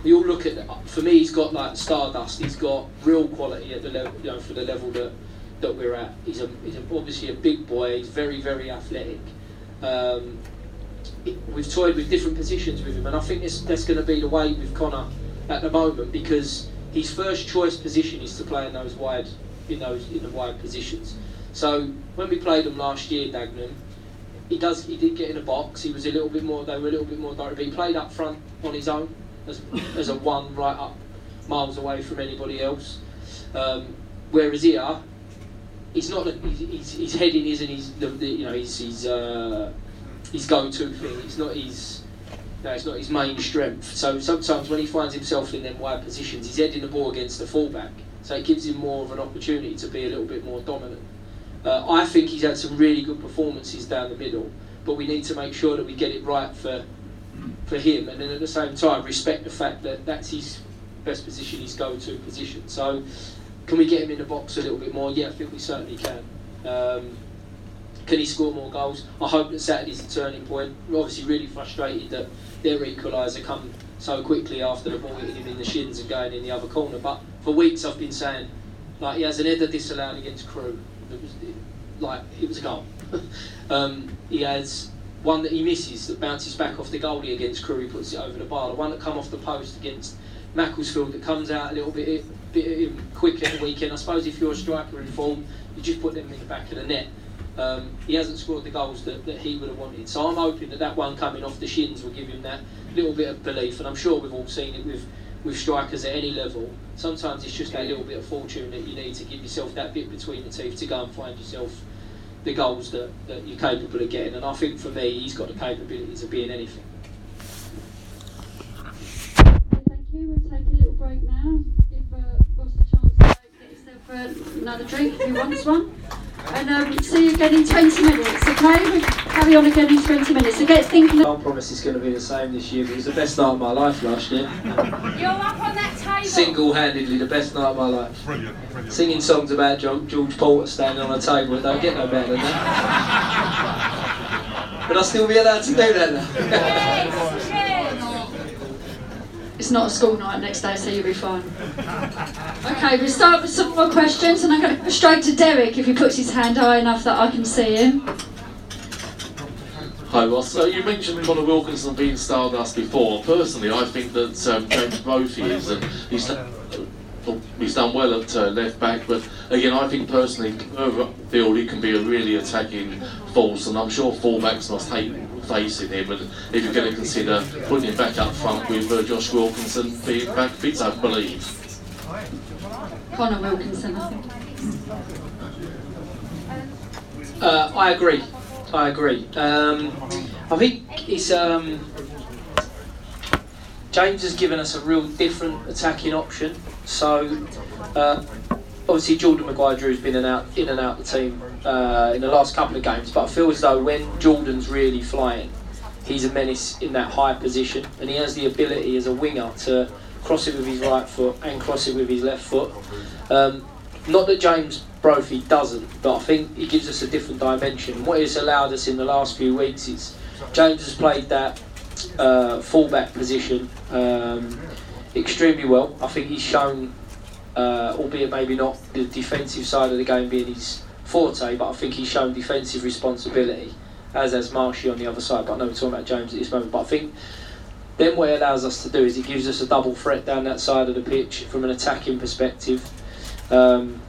Speaker 2: we all look at for me he's got like stardust. He's got real quality at the level you know for the level that that we're at. He's a he's a, obviously a big boy. He's very very athletic. Um, we've toyed with different positions with him and I think this, that's going to be the way with Conor at the moment because his first choice position is to play in those wide in those in the wide positions so when we played him last year Dagenham he does he did get in a box he was a little bit more they were a little bit more direct but he played up front on his own as, as a one right up miles away from anybody else. Um, whereas here, he's not he's, his heading isn't his you know his his, uh, his go-to thing. It's not his no, it's not his main strength. So sometimes when he finds himself in them wide positions, he's heading the ball against the fullback. So it gives him more of an opportunity to be a little bit more dominant. Uh, I think he's had some really good performances down the middle, but we need to make sure that we get it right for for him, and then at the same time respect the fact that that's his best position, his go-to position. So, can we get him in the box a little bit more? Yeah, I think we certainly can. Um, can he score more goals? I hope that Saturday's a turning point. We're obviously really frustrated that their equaliser come so quickly after the ball hitting him in the shins and going in the other corner. But for weeks I've been saying, like he has an header disallowed against Crewe. It was like it was a goal. um, he has one that he misses that bounces back off the goalie against Crewe, puts it over the bar. The one that come off the post against Macclesfield that comes out a little bit bit at the weekend. I suppose if you're a striker in form, you just put them in the back of the net. Um, he hasn't scored the goals that, that he would have wanted. So I'm hoping that that one coming off the shins will give him that little bit of belief. And I'm sure we've all seen it with, with strikers at any level. Sometimes it's just that little bit of fortune that you need to give yourself that bit between the teeth to go and find yourself the goals that, that you're capable of getting. And I think for me, he's got the capabilities of being anything.
Speaker 3: Take a little break now. Give uh, a chance to get himself uh, another drink if he wants one. And um, see you again in 20 minutes, okay? We carry on again in 20 minutes. So get thinking.
Speaker 2: I can't promise it's going to be the same this year, but it was the best night of my life last year.
Speaker 14: You're up on that table.
Speaker 2: Single-handedly, the best night of my life.
Speaker 15: Brilliant, brilliant.
Speaker 2: Singing songs about Jo- George Porter standing on a table, it don't get no better than that. Would I still be allowed to do that now?
Speaker 3: It's not a school night next day, so you'll be fine. Okay, we'll start with some more questions, and I'm going to go straight to Derek if he puts his hand high enough that I can see him.
Speaker 16: Hi Ross. Uh, you mentioned Conor Wilkinson being Stardust before. Personally, I think that um, James Brophy is, and he's uh, he's done well at uh, left back. But again, I think personally, field he can be a really attacking force, and I'm sure fullbacks must hate facing him. And if you're going to consider putting him back up front with uh, Josh Wilkinson being back fit, I believe.
Speaker 3: Conor Wilkinson, I think.
Speaker 2: Uh, I agree. I agree. Um, I think it's um, James has given us a real different attacking option. So uh, obviously Jordan Maguire has been in and out in and out the team uh, in the last couple of games, but I feel as though when Jordan's really flying, he's a menace in that high position, and he has the ability as a winger to cross it with his right foot and cross it with his left foot. Um, not that James Brophy doesn't, but I think he gives us a different dimension. What it's allowed us in the last few weeks is James has played that uh, fullback position um, extremely well. I think he's shown, uh, albeit maybe not the defensive side of the game being his forte, but I think he's shown defensive responsibility, as has Marshy on the other side. But I know we're talking about James at this moment, but I think then what it allows us to do is it gives us a double threat down that side of the pitch from an attacking perspective. Um,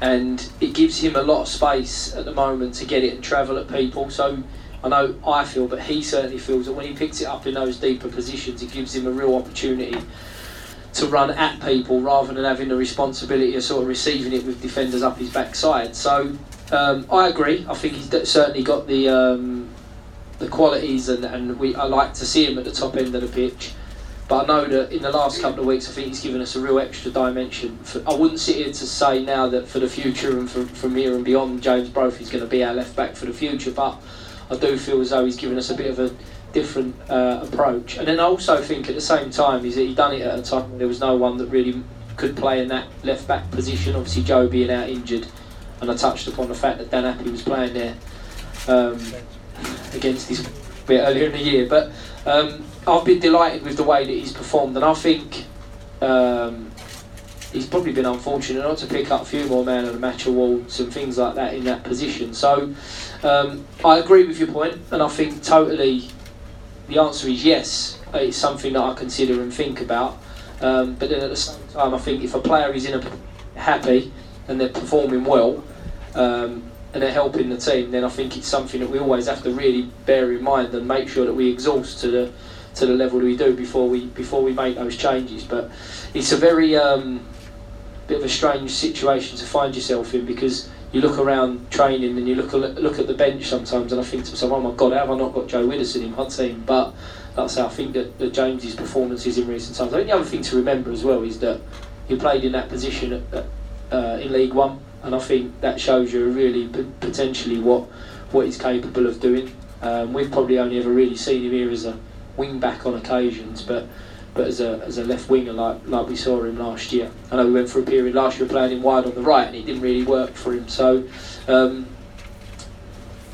Speaker 2: and it gives him a lot of space at the moment to get it and travel at people. So I know I feel, but he certainly feels that when he picks it up in those deeper positions, it gives him a real opportunity to run at people rather than having the responsibility of sort of receiving it with defenders up his backside. So um, I agree. I think he's certainly got the um, the qualities, and, and we I like to see him at the top end of the pitch. But I know that in the last couple of weeks, I think he's given us a real extra dimension. For, I wouldn't sit here to say now that for the future and for, from here and beyond, James Brophy is going to be our left back for the future. But I do feel as though he's given us a bit of a different uh, approach. And then I also think at the same time is that he done it at a time when there was no one that really could play in that left back position. Obviously, Joe being out injured, and I touched upon the fact that Dan Happe was playing there um, against his bit earlier in the year. But um, I've been delighted with the way that he's performed, and I think um, he's probably been unfortunate not to pick up a few more man of the match awards and things like that in that position. So um, I agree with your point, and I think totally the answer is yes. It's something that I consider and think about. Um, but then at the same time, I think if a player is in a happy and they're performing well um, and they're helping the team, then I think it's something that we always have to really bear in mind and make sure that we exhaust to the to the level that we do before we before we make those changes. But it's a very um, bit of a strange situation to find yourself in because you look around training and you look look at the bench sometimes and I think to myself, oh my God, how have I not got Joe Widdowson in my team? But like I say, I think that, that James's performances in recent times. I think the other thing to remember as well is that he played in that position at, uh, in League One, and I think that shows you really potentially what what he's capable of doing. Um, we've probably only ever really seen him here as a wing back on occasions, but but as a, as a left winger like like we saw him last year. I know we went for a period last year playing him wide on the right, and it didn't really work for him. So. Um,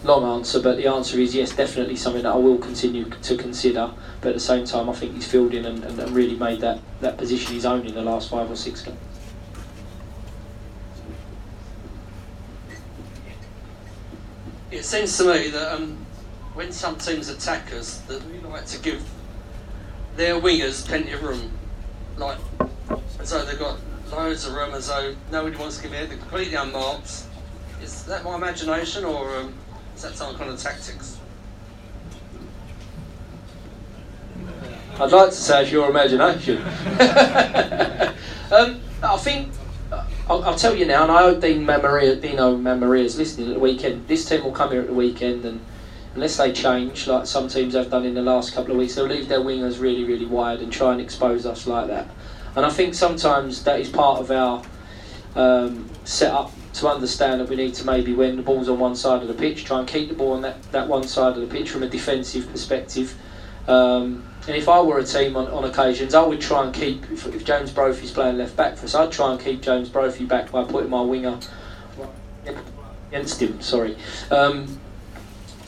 Speaker 2: long answer, but the answer is yes, definitely something that I will continue to consider. But at the same time, I think he's filled in and, and, and really made that, that position his own in the last five or six games.
Speaker 17: It seems to me that um, when some teams attack us, that we like to give their wingers plenty of room. Like, so they've got loads of rumours though nobody wants to give it. They're completely unmarked. Is that my imagination or um, is that some kind of tactics?
Speaker 2: I'd like to say it's your imagination. um, I think I'll, I'll, tell you now, and I hope Dean Maamria, Dino is listening at the weekend. This team will come here at the weekend, and unless they change, like some teams have done in the last couple of weeks, they'll leave their wingers really, really wide and try and expose us like that. And I think sometimes that is part of our um, setup to understand that we need to maybe when the ball's on one side of the pitch, try and keep the ball on that, that one side of the pitch from a defensive perspective. Um, and if I were a team on, on occasions, I would try and keep, if, if James Brophy's playing left back for us, I'd try and keep James Brophy back by putting my winger against him, sorry. Um,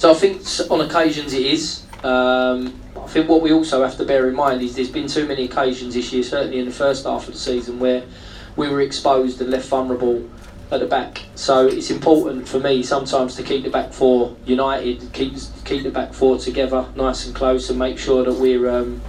Speaker 2: so I think on occasions it is. Um, I think what we also have to bear in mind is there's been too many occasions this year, certainly in the first half of the season, where we were exposed and left vulnerable at the back. So it's important for me sometimes to keep the back four united, keep keep the back four together, nice and close, and make sure that we're um,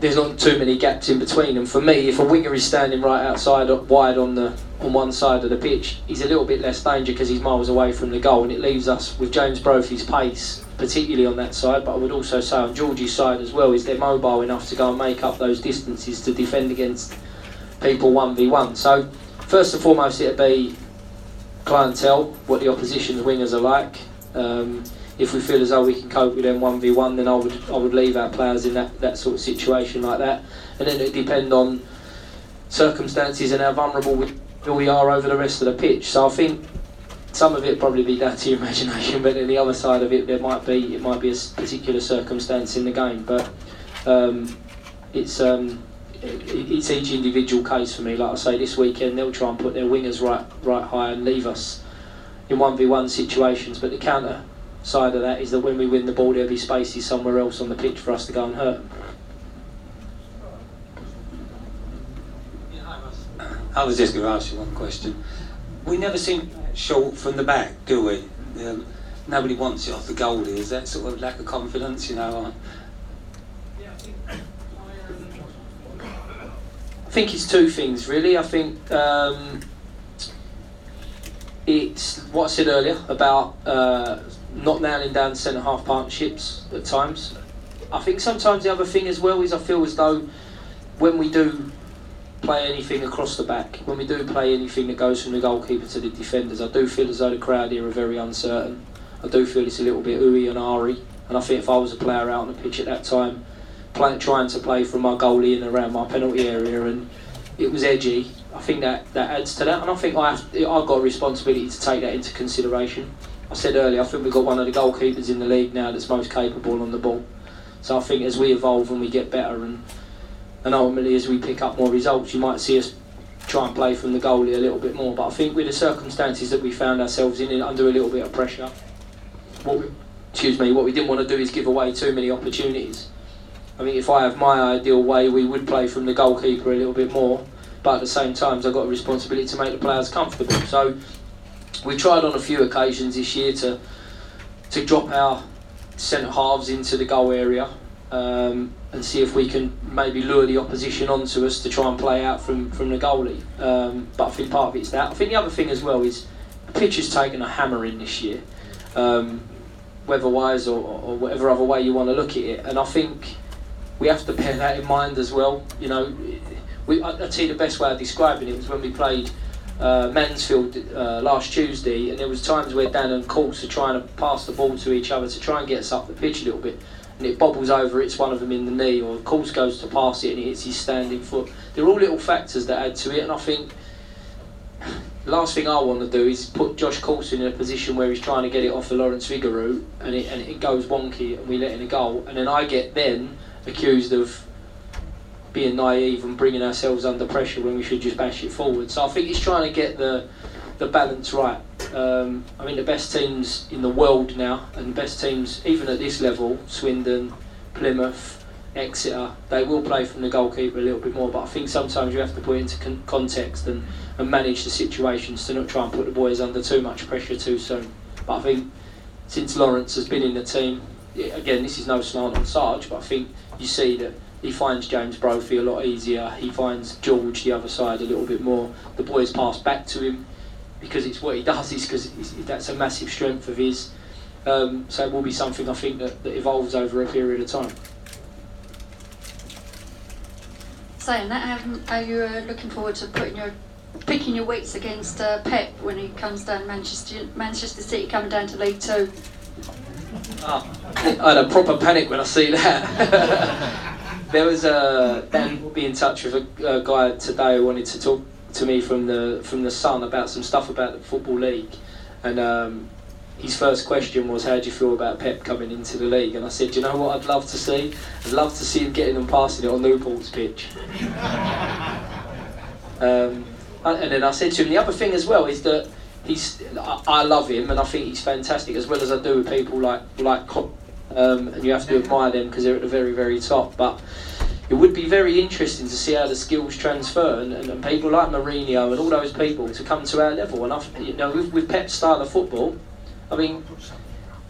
Speaker 2: there's not too many gaps in between. And for me, if a winger is standing right outside, wide on the on one side of the pitch, he's a little bit less danger because he's miles away from the goal, and it leaves us with James Brophy's pace, particularly on that side. But I would also say on Georgie's side as well, is they're mobile enough to go and make up those distances to defend against people one v one. So first and foremost, it'd be clientele, what the opposition's wingers are like. Um, if we feel as though we can cope with them one v one, then I would I would leave our players in that, that sort of situation like that, and then it depend on circumstances and how vulnerable we, we are over the rest of the pitch. So I think some of it probably be down to your imagination, but then the other side of it, there might be it might be a particular circumstance in the game, but um, it's. Um, it's each individual case for me. Like I say, this weekend they'll try and put their wingers right, right high and leave us in one v one situations. But the counter side of that is that when we win the ball, there'll be spaces somewhere else on the pitch for us to go and hurt.
Speaker 15: I was just going to ask you one question. We never seem short from the back, do we? Um, nobody wants it off the goalie. Is that sort of lack of confidence? You know.
Speaker 2: I think it's two things really. I think um, it's what I said earlier about uh, not nailing down centre half partnerships at times. I think sometimes the other thing as well is I feel as though when we do play anything across the back, when we do play anything that goes from the goalkeeper to the defenders, I do feel as though the crowd here are very uncertain. I do feel it's a little bit ooey and ahry, and I think if I was a player out on the pitch at that time, play, trying to play from my goalie and around my penalty area, and it was edgy. I think that, that adds to that, and I think I have, I've got a responsibility to take that into consideration. I said earlier, I think we've got one of the goalkeepers in the league now that's most capable on the ball. So I think as we evolve and we get better, and and ultimately as we pick up more results, you might see us try and play from the goalie a little bit more. But I think with the circumstances that we found ourselves in, under a little bit of pressure, what we, excuse me, what we didn't want to do is give away too many opportunities. I mean, if I have my ideal way, we would play from the goalkeeper a little bit more, but at the same time, I've got a responsibility to make the players comfortable. So we tried on a few occasions this year to to drop our centre halves into the goal area um, and see if we can maybe lure the opposition onto us to try and play out from, from the goalie. Um, but I think part of it's that. I think the other thing as well is the pitch has taken a hammering this year, um, weather-wise or, or whatever other way you want to look at it. And I think we have to bear that in mind as well. You know, we, I, would say the best way of describing it was when we played uh, Mansfield uh, last Tuesday, and there was times where Dan and Course are trying to pass the ball to each other to try and get us up the pitch a little bit, and it bobbles over, it's one of them in the knee, or Course goes to pass it and it hits his standing foot. They're all little factors that add to it, and I think the last thing I want to do is put Josh Coulson in a position where he's trying to get it off the Lawrence Vigouroux, and it, and it goes wonky, and we let in a goal, and then I get then accused of being naive and bringing ourselves under pressure when we should just bash it forward. So I think it's trying to get the the balance right. Um, I mean, the best teams in the world now, and the best teams even at this level, Swindon, Plymouth, Exeter, they will play from the goalkeeper a little bit more. But I think sometimes you have to put it into con- context and, and manage the situations to not try and put the boys under too much pressure too soon. But I think since Lawrence has been in the team, again, this is no slant on Sarge, but I think you see that he finds James Brophy a lot easier. He finds George the other side a little bit more. The boys pass back to him because it's what he does. Is because that's a massive strength of his. Um, so it will be something I think that, that evolves over a period of time.
Speaker 3: Saying that, um, are you uh, looking forward to putting your picking your weights against uh, Pep when he comes down Manchester Manchester City coming down to League Two?
Speaker 2: Oh, I had a proper panic when I see that. there was a Dan will be in touch with a, a guy today who wanted to talk to me from the from the Sun about some stuff about the football league, and um, his first question was, "How do you feel about Pep coming into the league?" And I said, "Do "You know what? I'd love to see. I'd love to see him getting and passing it on Newport's pitch." um, and then I said to him, the other thing as well is that he's I, I love him and I think he's fantastic as well as I do with people like like um, and you have to admire them because they're at the very very top. But it would be very interesting to see how the skills transfer and, and, and people like Mourinho and all those people to come to our level. And I, you know, with, with Pep's style of football, I mean,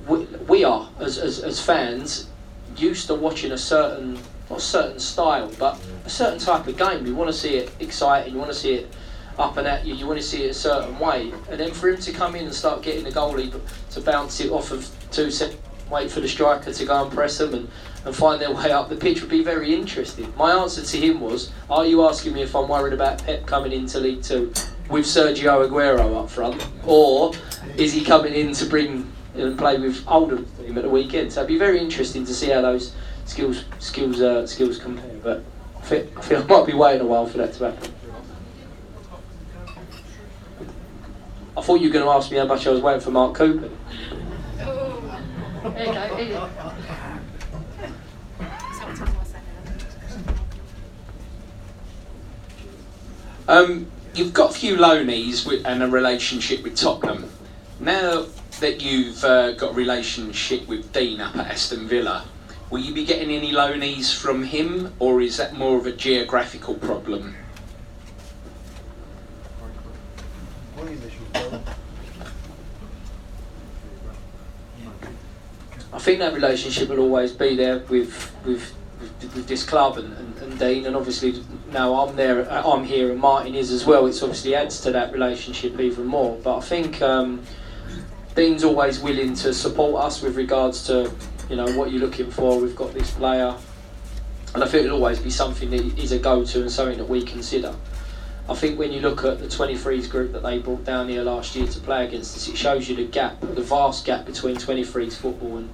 Speaker 2: we, we are as, as, as fans used to watching a certain not a certain style, but a certain type of game. We want to see it exciting. You want to see it up and at you. You want to see it a certain way, and then for him to come in and start getting the goalie to bounce it off of two seconds, wait for the striker to go and press them and, and find their way up the pitch would be very interesting. My answer to him was, "Are you asking me if I'm worried about Pep coming into League Two with Sergio Aguero up front, or is he coming in to bring and play with Oldham team at the weekend?" So it'd be very interesting to see how those skills skills uh, skills compare. But I feel, I feel I might be waiting a while for that to happen. I thought you were going to ask me how much I was waiting for Mark Cooper.
Speaker 3: There you go. Here you go.
Speaker 18: Um, you've got a few loanies with, and a relationship with Tottenham. Now that you've uh, got a relationship with Dean up at Aston Villa, will you be getting any loanies from him, or is that more of a geographical problem?
Speaker 2: I think that relationship will always be there with with, with, with this club and, and, and, Dean, and obviously now I'm there, I'm here, and Martin is as well. It's obviously adds to that relationship even more. But I think um, Dean's always willing to support us with regards to you know what you're looking for. We've got this player, and I think it'll always be something that is a go-to and something that we consider. I think when you look at the 23s group that they brought down here last year to play against us, it shows you the gap, the vast gap between 23s football and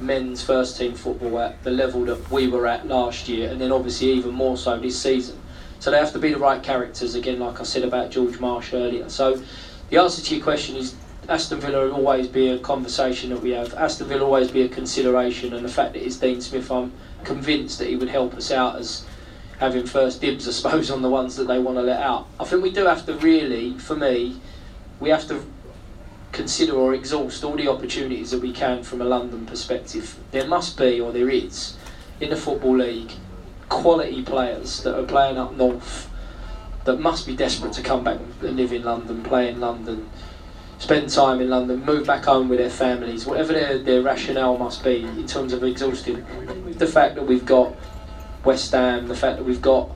Speaker 2: men's first team football at the level that we were at last year, and then obviously even more so this season. So they have to be the right characters, again, like I said about George Marsh earlier. So the answer to your question is Aston Villa will always be a conversation that we have. Aston Villa will always be a consideration, and the fact that it's Dean Smith, I'm convinced that he would help us out as having first dibs, I suppose, on the ones that they want to let out. I think we do have to really, for me, we have to consider or exhaust all the opportunities that we can from a London perspective. There must be, or there is, in the Football League, quality players that are playing up north that must be desperate to come back and live in London, play in London, spend time in London, move back home with their families, whatever their, their rationale must be in terms of exhausting. The fact that we've got West Ham, the fact that we've got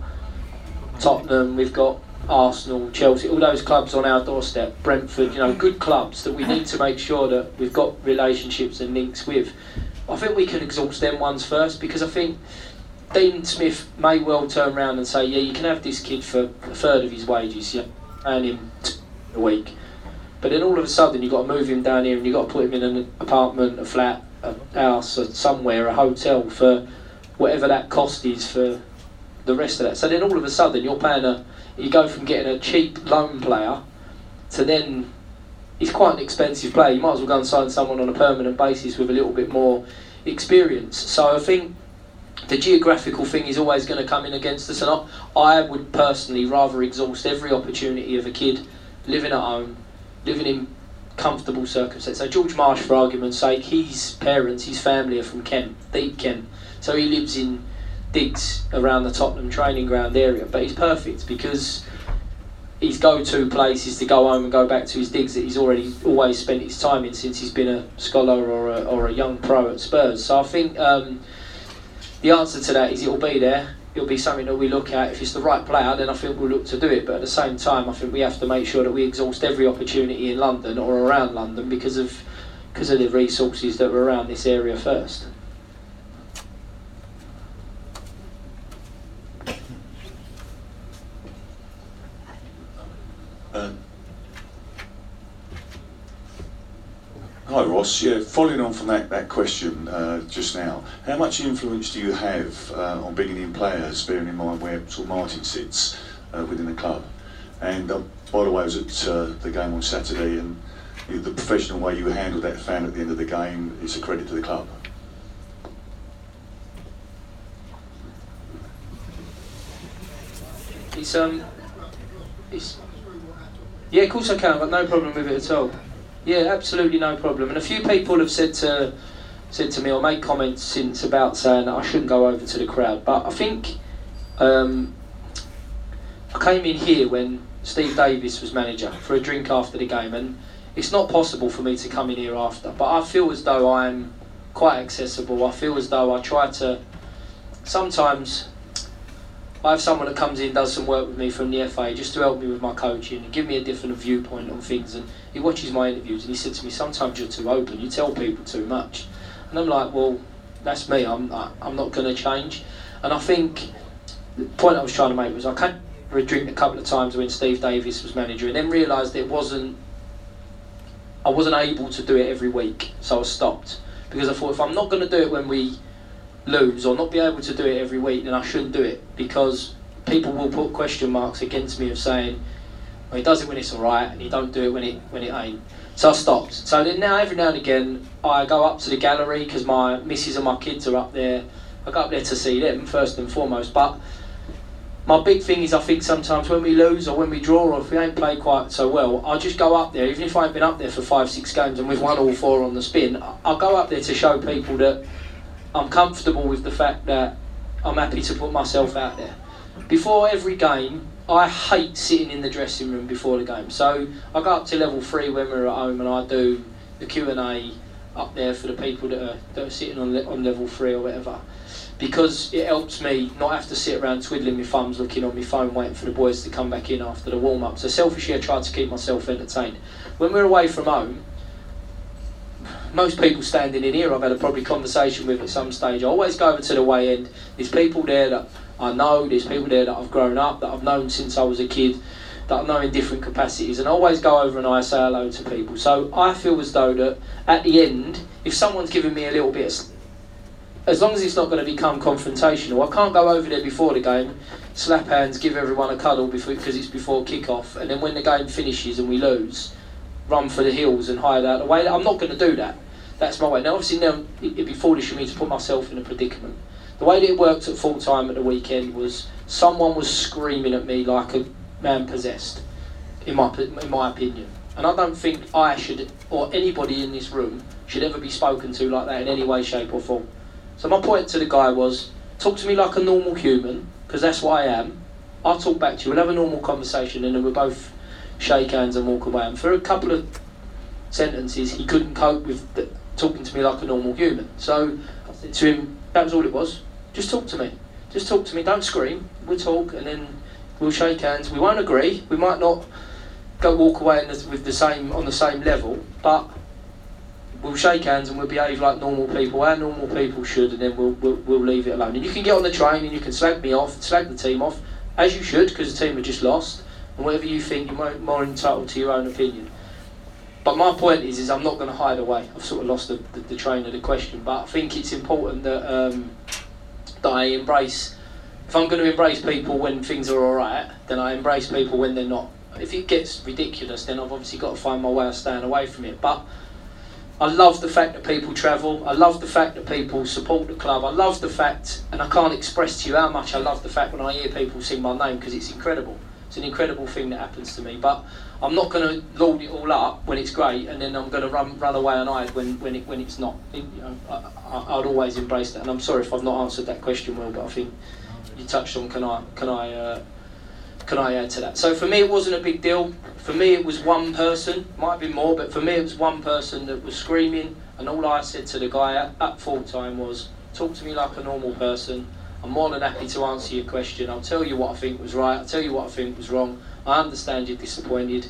Speaker 2: Tottenham, we've got Arsenal, Chelsea, all those clubs on our doorstep, Brentford, you know, good clubs that we need to make sure that we've got relationships and links with. I think we can exhaust them ones first because I think Dean Smith may well turn around and say, yeah, you can have this kid for a third of his wages, yeah, earn him a week. But then all of a sudden you've got to move him down here and you've got to put him in an apartment, a flat, a house, somewhere, a hotel for whatever that cost is for the rest of that. So then all of a sudden you're paying a, you go from getting a cheap loan player to then he's quite an expensive player. You might as well go and sign someone on a permanent basis with a little bit more experience. So I think the geographical thing is always going to come in against us, and I, I would personally rather exhaust every opportunity of a kid living at home, living in comfortable circumstances. So George Marsh, for argument's sake, his parents, his family are from Kent, deep Kent. So he lives in digs around the Tottenham training ground area, but he's perfect because his go-to place is to go home and go back to his digs that he's already always spent his time in since he's been a scholar or a, or a young pro at Spurs. So I think um, the answer to that is it'll be there. It'll be something that we look at. If it's the right player, then I think we'll look to do it. But at the same time, I think we have to make sure that we exhaust every opportunity in London or around London because of because of the resources that are around this area first.
Speaker 19: Uh, Hi Ross, yeah, following on from that, that question uh, just now, how much influence do you have uh, on bringing in players, bearing in mind where Sir Martin sits uh, within the club? And uh, by the way, I was at uh, the game on Saturday and you know, the professional way you handled that fan at the end of the game is a credit to the club.
Speaker 2: It's um, it's yeah, of course I can. I've got no problem with it at all. Yeah, absolutely no problem. And a few people have said to said to me or made comments since about saying I shouldn't go over to the crowd. But I think um, I came in here when Steve Davis was manager for a drink after the game, and it's not possible for me to come in here after. But I feel as though I'm quite accessible. I feel as though I try to sometimes I have someone that comes in, does some work with me from the FA just to help me with my coaching and give me a different viewpoint on things. And he watches my interviews and he said to me, "Sometimes you're too open. You tell people too much." And I'm like, "Well, that's me. I'm I'm not going to change." And I think the point I was trying to make was I came for a drink a couple of times when Steve Davis was manager, and then realised it wasn't. I wasn't able to do it every week, so I stopped because I thought if I'm not going to do it when we lose or not be able to do it every week, then I shouldn't do it because people will put question marks against me of saying, well, he does it when it's all right and he don't do it when it when it ain't. So I stopped. So then now every now and again I go up to the gallery because my missus and my kids are up there. I go up there to see them first and foremost. But my big thing is I think sometimes when we lose or when we draw or if we ain't played quite so well, I'll just go up there, even if I ain't been up there for five, six games and we've won all four on the spin, I'll go up there to show people that I'm comfortable with the fact that I'm happy to put myself out there. Before every game, I hate sitting in the dressing room before the game. So I go up to level three when we're at home and I do the Q and A up there for the people that are, that are sitting on le- on level three or whatever, because it helps me not have to sit around twiddling my thumbs, looking on my phone, waiting for the boys to come back in after the warm up. So selfishly, I try to keep myself entertained. When we're away from home, most people standing in here I've had a probably conversation with at some stage. I always go over to the way end. There's people there that I know, there's people there that I've grown up, that I've known since I was a kid, that I know in different capacities, and I always go over and I say hello to people. So I feel as though that at the end, if someone's giving me a little bit of as long as it's not going to become confrontational, I can't go over there before the game, slap hands, give everyone a cuddle before because it's before kick-off, and then when the game finishes and we lose, run for the hills and hide out the way. I'm not going to do that. That's my way. Now, obviously, now it'd be foolish for me to put myself in a predicament. The way that it worked at full time at the weekend was someone was screaming at me like a man possessed, in my in my opinion. And I don't think I should, or anybody in this room, should ever be spoken to like that in any way, shape, or form. So my point to the guy was, talk to me like a normal human, because that's what I am. I'll talk back to you. We'll have a normal conversation, and then we'll both shake hands and walk away. And for a couple of sentences, he couldn't cope with the, talking to me like a normal human. So I said to him, that was all it was. Just talk to me. Just talk to me. Don't scream. We'll talk, and then we'll shake hands. We won't agree. We might not go walk away the, with the same on the same level, but we'll shake hands and we'll behave like normal people. Our normal people should, and then we'll, we'll, we'll leave it alone. And you can get on the train and you can slag me off, slag the team off, as you should, because the team have just lost. And whatever you think, you're more entitled to your own opinion. But my point is, is I'm not going to hide away. I've sort of lost the, the, the train of the question, but I think it's important that um, that I embrace. If I'm going to embrace people when things are all right, then I embrace people when they're not. If it gets ridiculous, then I've obviously got to find my way of staying away from it. But I love the fact that people travel. I love the fact that people support the club. I love the fact, and I can't express to you how much I love the fact when I hear people sing my name because it's incredible. It's an incredible thing that happens to me. But I'm not going to load it all up when it's great, and then I'm going to run run away and hide when when it when it's not. It, you know, I, would always embrace that. And I'm sorry if I've not answered that question well, but I think you touched on. Can I can I uh, can I add to that? So for me, it wasn't a big deal. For me, it was one person. Might have been more, but for me, it was one person that was screaming, and all I said to the guy at, at full time was, talk to me like a normal person. I'm more than happy to answer your question. I'll tell you what I think was right. I'll tell you what I think was wrong. I understand you're disappointed.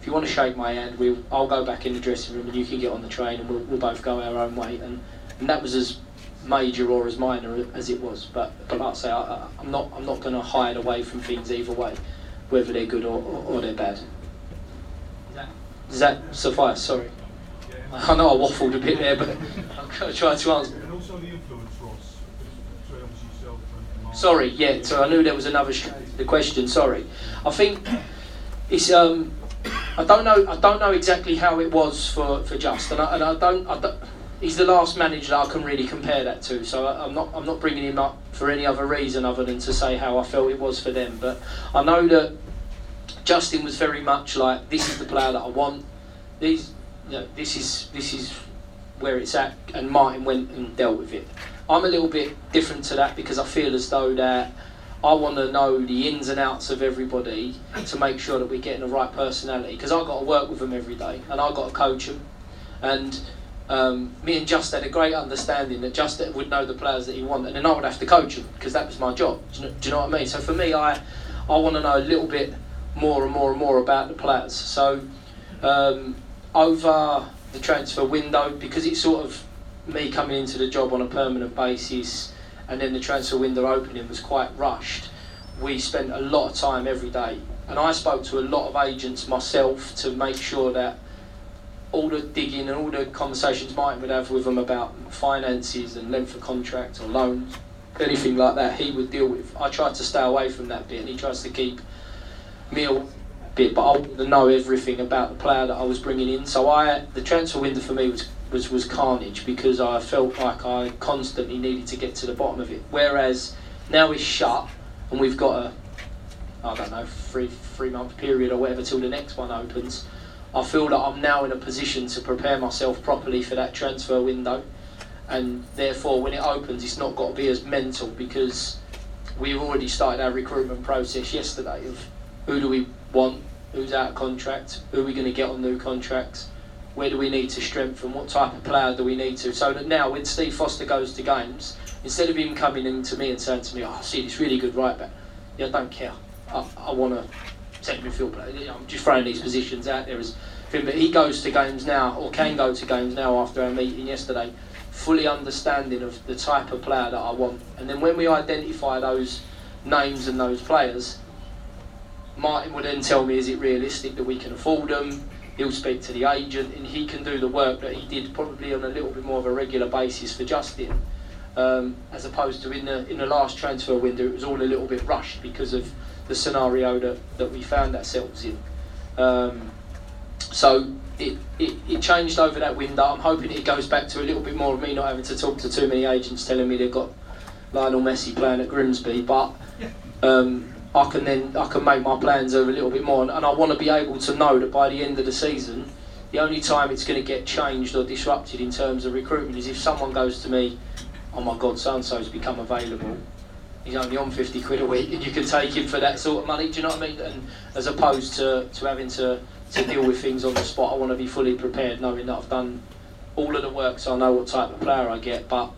Speaker 2: If you want to shake my hand, we'll, I'll go back in the dressing room and you can get on the train and we'll, we'll both go our own way. And, and that was as major or as minor as it was. But, but like I say, I, I'm not, I'm not going to hide away from things either way, whether they're good or, or, or they're bad. Does that suffice? Sorry. I know I waffled a bit there, but I'm going to try to answer.
Speaker 20: And also the influence, Ross. Sorry, obviously yourself and Mark.
Speaker 2: Sorry, yeah. So I knew there was another the question. Sorry, I think it's um. I don't know. I don't know exactly how it was for for Just, and I, and I don't. I don't he's the last manager that I can really compare that to. So I'm not. I'm not bringing him up for any other reason other than to say how I felt it was for them. But I know that Justin was very much like, this is the player that I want. These, you know, this is this is where it's at, and Martin went and dealt with it. I'm a little bit different to that because I feel as though that I want to know the ins and outs of everybody to make sure that we're getting the right personality. Because I've got to work with them every day, and I've got to coach them. And um, me and Just had a great understanding that Just would know the players that he wanted, and then I would have to coach them because that was my job. Do you, know, do you know what I mean? So for me, I I want to know a little bit more and more and more about the players. So um, over the transfer window, because it's sort of me coming into the job on a permanent basis, and then the transfer window opening was quite rushed. We spent a lot of time every day, and I spoke to a lot of agents myself to make sure that all the digging and all the conversations Mike would have with them about finances and length of contract or loans, anything like that, he would deal with. I tried to stay away from that bit, and he tries to keep me a bit, but I wanted to know everything about the player that I was bringing in. So I, the transfer window for me was was, was carnage because I felt like I constantly needed to get to the bottom of it. Whereas now it's shut and we've got a, I don't know, three three month period or whatever till the next one opens. I feel that I'm now in a position to prepare myself properly for that transfer window, and therefore when it opens, it's not got to be as mental because we've already started our recruitment process yesterday of who do we want, who's out of contract, who are we going to get on new contracts, where do we need to strengthen, what type of player do we need to. So that now when Steve Foster goes to games, instead of him coming in to me and saying to me, oh, I see this really good right back, yeah, I don't care. I, I want to centre midfield player. I'm just throwing these positions out there as thing, but he goes to games now, or can go to games now after our meeting yesterday, fully understanding of the type of player that I want. And then when we identify those names and those players, Martin would then tell me, is it realistic that we can afford them? He'll speak to the agent, and he can do the work that he did probably on a little bit more of a regular basis for Justin, um, as opposed to in the in the last transfer window, it was all a little bit rushed because of the scenario that, that we found ourselves in. Um, so it, it, it changed over that window. I'm hoping it goes back to a little bit more of me not having to talk to too many agents telling me they've got Lionel Messi playing at Grimsby, but um, I can then I can make my plans over a little bit more, and, and I want to be able to know that by the end of the season, the only time it's going to get changed or disrupted in terms of recruitment is if someone goes to me, oh my God, so and so's become available. He's only on 50 quid a week, and you can take him for that sort of money. Do you know what I mean? And as opposed to, to having to, to deal with things on the spot, I want to be fully prepared, knowing that I've done all of the work, so I know what type of player I get, but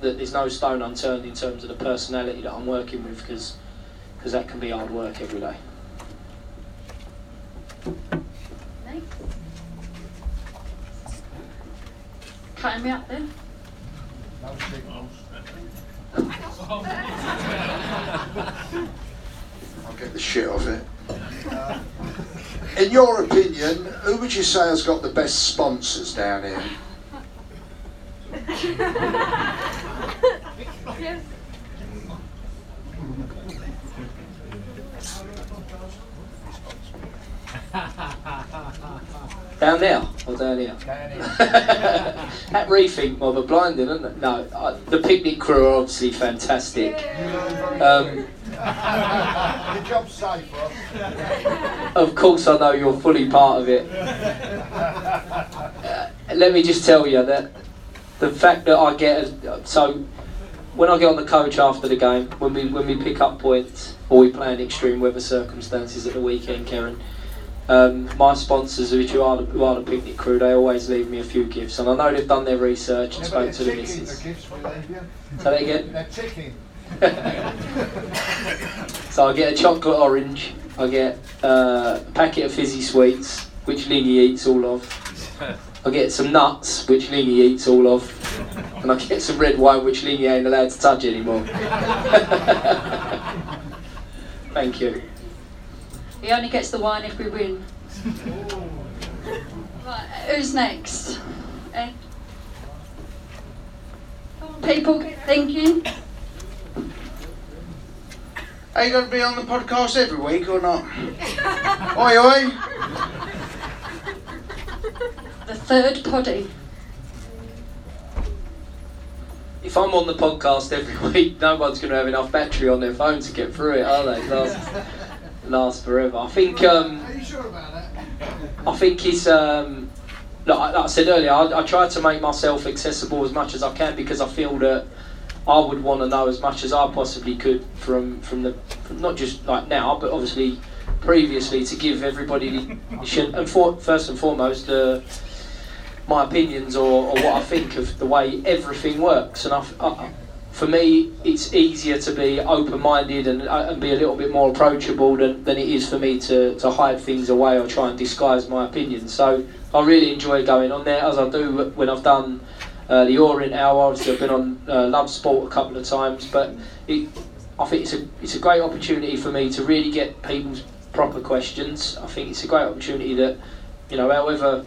Speaker 2: that there's no stone unturned in terms of the personality that I'm working with, because because that can be hard work every day.
Speaker 3: Cutting me up then?
Speaker 9: I'll get the shit off it. In your opinion, who would you say has got the best sponsors down here?
Speaker 2: Down there or down here? that rethink mob are blinding, isn't it? No, I, the picnic crew are obviously fantastic. Um,
Speaker 10: Your job's safe, Ross.
Speaker 2: of course, I know you're fully part of it. Uh, let me just tell you that the fact that I get a, so when I get on the coach after the game, when we when we pick up points or we play in extreme weather circumstances at the weekend, Karen, Um, my sponsors, which are the, who are the picnic crew, they always leave me a few gifts, and I know they've done their research and
Speaker 21: Yeah,
Speaker 2: spoke to the missus.
Speaker 21: the gifts we leave you.
Speaker 2: Say that again.
Speaker 21: They're ticking.
Speaker 2: So I get a chocolate orange, I get uh, a packet of fizzy sweets, which Lingy eats all of. I get some nuts, which Lingy eats all of. And I get some red wine, which Lingy ain't allowed to touch anymore. Thank you.
Speaker 3: He only gets the wine if we win. Right, who's next? Eh? People thinking.
Speaker 8: Are you going to be on the podcast every week or not? oi, oi.
Speaker 3: The third poddy.
Speaker 2: If I'm on the podcast every week, no one's going to have enough battery on their phone to get through it, are they? Last, forever. I think. Um,
Speaker 21: Are you sure about that?
Speaker 2: I think it's um, like, I- like I said earlier. I, I try to make myself accessible as much as I can because I feel that I would want to know as much as I possibly could from from the from not just like now, but obviously previously to give everybody the and for, first and foremost the my opinions or, or what I think of the way everything works. And I, I, for me, it's easier to be open-minded and, uh, and be a little bit more approachable than, than it is for me to, to hide things away or try and disguise my opinions. So I really enjoy going on there, as I do when I've done uh, the Orient Hour. Obviously, I've been on uh, Love Sport a couple of times, but it, I think it's a it's a great opportunity for me to really get people's proper questions. I think it's a great opportunity that you know, however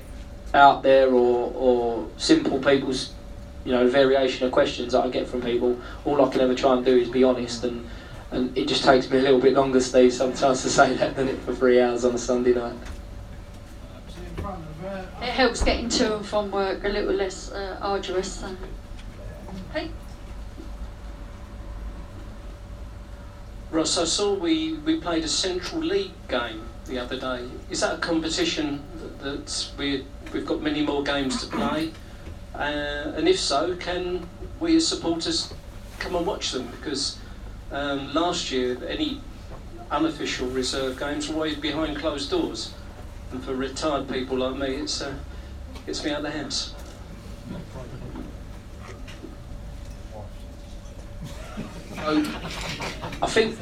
Speaker 2: out there or, or simple people's you know variation of questions that I get from people, all I can ever try and do is be honest and and it just takes me a little bit longer, Steve, sometimes to say that than it for three hours on a Sunday night.
Speaker 3: It helps getting to and from work a little less uh, arduous. So. Hey,
Speaker 22: Ross, I saw we, we played a Central League game the other day. Is that a competition that, that we, we've got many more games to play? Uh, and if so, can we as supporters come and watch them? Because um, last year, any unofficial reserve games were always behind closed doors. And for retired people like me, it's, uh, gets me out of the house.
Speaker 2: I think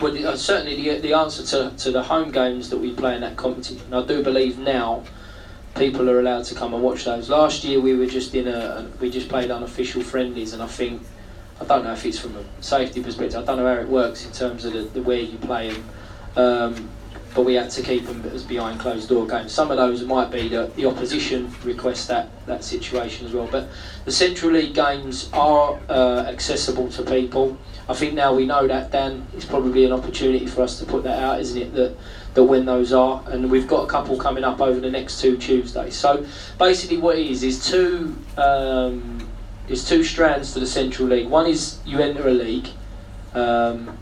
Speaker 2: well, uh, certainly the, the answer to, to the home games that we play in that competition, I do believe now people are allowed to come and watch those. Last year we were just in a, we just played unofficial friendlies, and I think I don't know if it's from a safety perspective. I don't know how it works in terms of the, the where you play them. Um, but we had to keep them as behind closed door games. Some of those might be that the opposition request that, that situation as well. But the Central League games are uh, accessible to people. I think now we know that, Dan, it's probably an opportunity for us to put that out, isn't it? That that when those are, and we've got a couple coming up over the next two Tuesdays. So basically, what it is is two um, there's two strands to the Central League. One is you enter a league, um,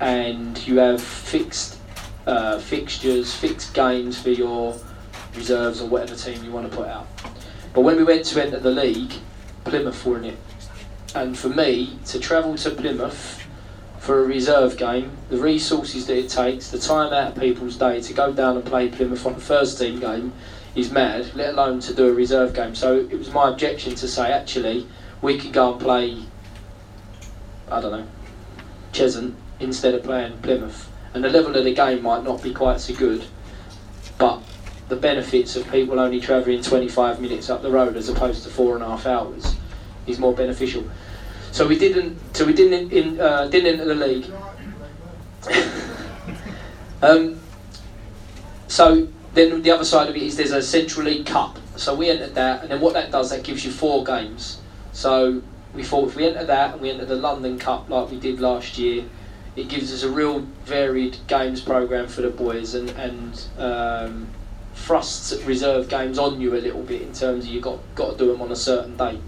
Speaker 2: and you have fixed uh, fixtures, fixed games for your reserves or whatever team you want to put out. But when we went to enter the league, Plymouth were in it. And for me, to travel to Plymouth for a reserve game, the resources that it takes, the time out of people's day to go down and play Plymouth on the first team game is mad, let alone to do a reserve game. So it was my objection to say, actually, we can go and play, I don't know, Cheshunt instead of playing Plymouth. And the level of the game might not be quite so good, but the benefits of people only travelling 25 minutes up the road as opposed to four and a half hours is more beneficial. So we didn't. So we didn't in, uh, didn't enter the league. um, so then the other side of it is there's a Central League Cup. So we entered that, and then what that does, that gives you four games. So we thought if we enter that and we enter the London Cup like we did last year, it gives us a real varied games program for the boys and and um, thrusts reserve games on you a little bit in terms of you got got to do them on a certain date.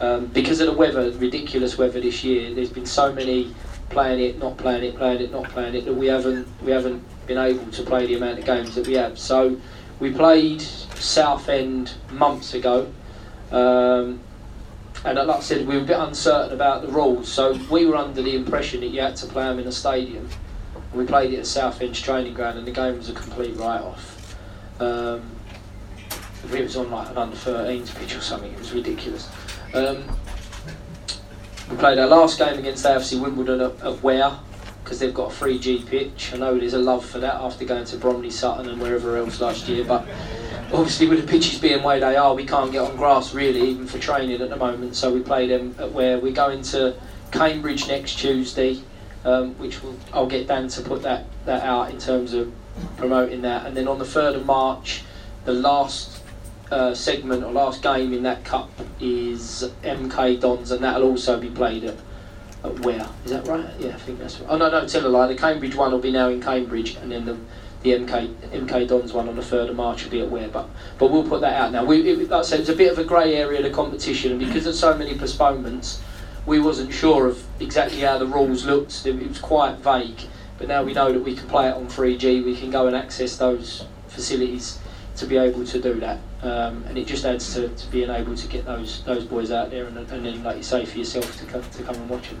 Speaker 2: Um, because of the weather, ridiculous weather this year, there's been so many playing it, not playing it, playing it, not playing it that we haven't we haven't been able to play the amount of games that we have. So we played Southend months ago. Um, and like I said, we were a bit uncertain about the rules, so we were under the impression that you had to play them in a stadium. We played it at Southend training ground, and the game was a complete write-off. Um, it was on like an under 13s pitch or something. It was ridiculous. Um, we played our last game against AFC Wimbledon at, at Ware because they've got a 3G pitch. I know there's a love for that after going to Bromley, Sutton, and wherever else last year, but obviously with the pitches being where they are, we can't get on grass really, even for training at the moment. So we play them at Ware. We're going to Cambridge next Tuesday, um, which will, I'll get Dan to put that, that out in terms of promoting that. And then on the 3rd of March, the last uh, segment or last game in that cup is MK Dons, and that'll also be played at, at that right? Yeah, I think that's right. Oh no, no, tell a lie. The Cambridge one will be now in Cambridge, and then the the MK MK Dons one on the third of March will be at Ware. But but we'll put that out now. We it, like I said, it's a bit of a grey area the competition, and because of so many postponements, we wasn't sure of exactly how the rules looked. It was quite vague. But now we know that we can play it on 3G. We can go and access those facilities to be able to do that. Um, and it just adds to, to being able to get those those boys out there and, and then, like you say, for yourself to come, to come and watch them.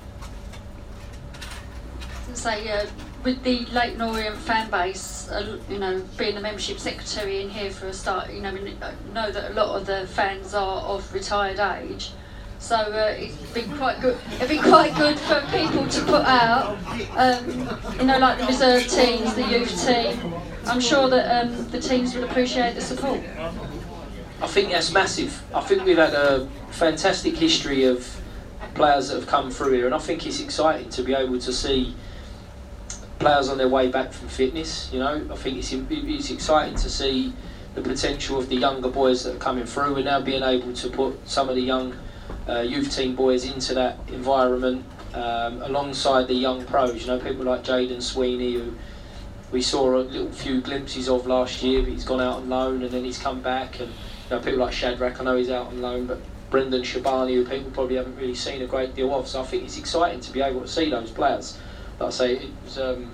Speaker 3: Say, uh, with the Leyton Orient fan base, uh, you know, being the membership secretary in here for a start, you know, we know that a lot of the fans are of retired age. So uh, it's been quite good. It'd be quite good for people to put out, um, you know, like the reserve teams, the youth team. I'm sure that um, the teams would appreciate the support.
Speaker 2: I think that's massive. I think we've had a fantastic history of players that have come through here, and I think it's exciting to be able to see players on their way back from fitness. You know, I think it's it's exciting to see the potential of the younger boys that are coming through. We're now being able to put some of the young uh, youth team boys into that environment um, alongside the young pros. You know, people like Jayden Sweeney who we saw a little few glimpses of last year, but he's gone out on loan and then he's come back. And you know, people like Shadrach, I know he's out on loan, but Brendan Shabani, who people probably haven't really seen a great deal of. So I think it's exciting to be able to see those players. Like I say, it was, um,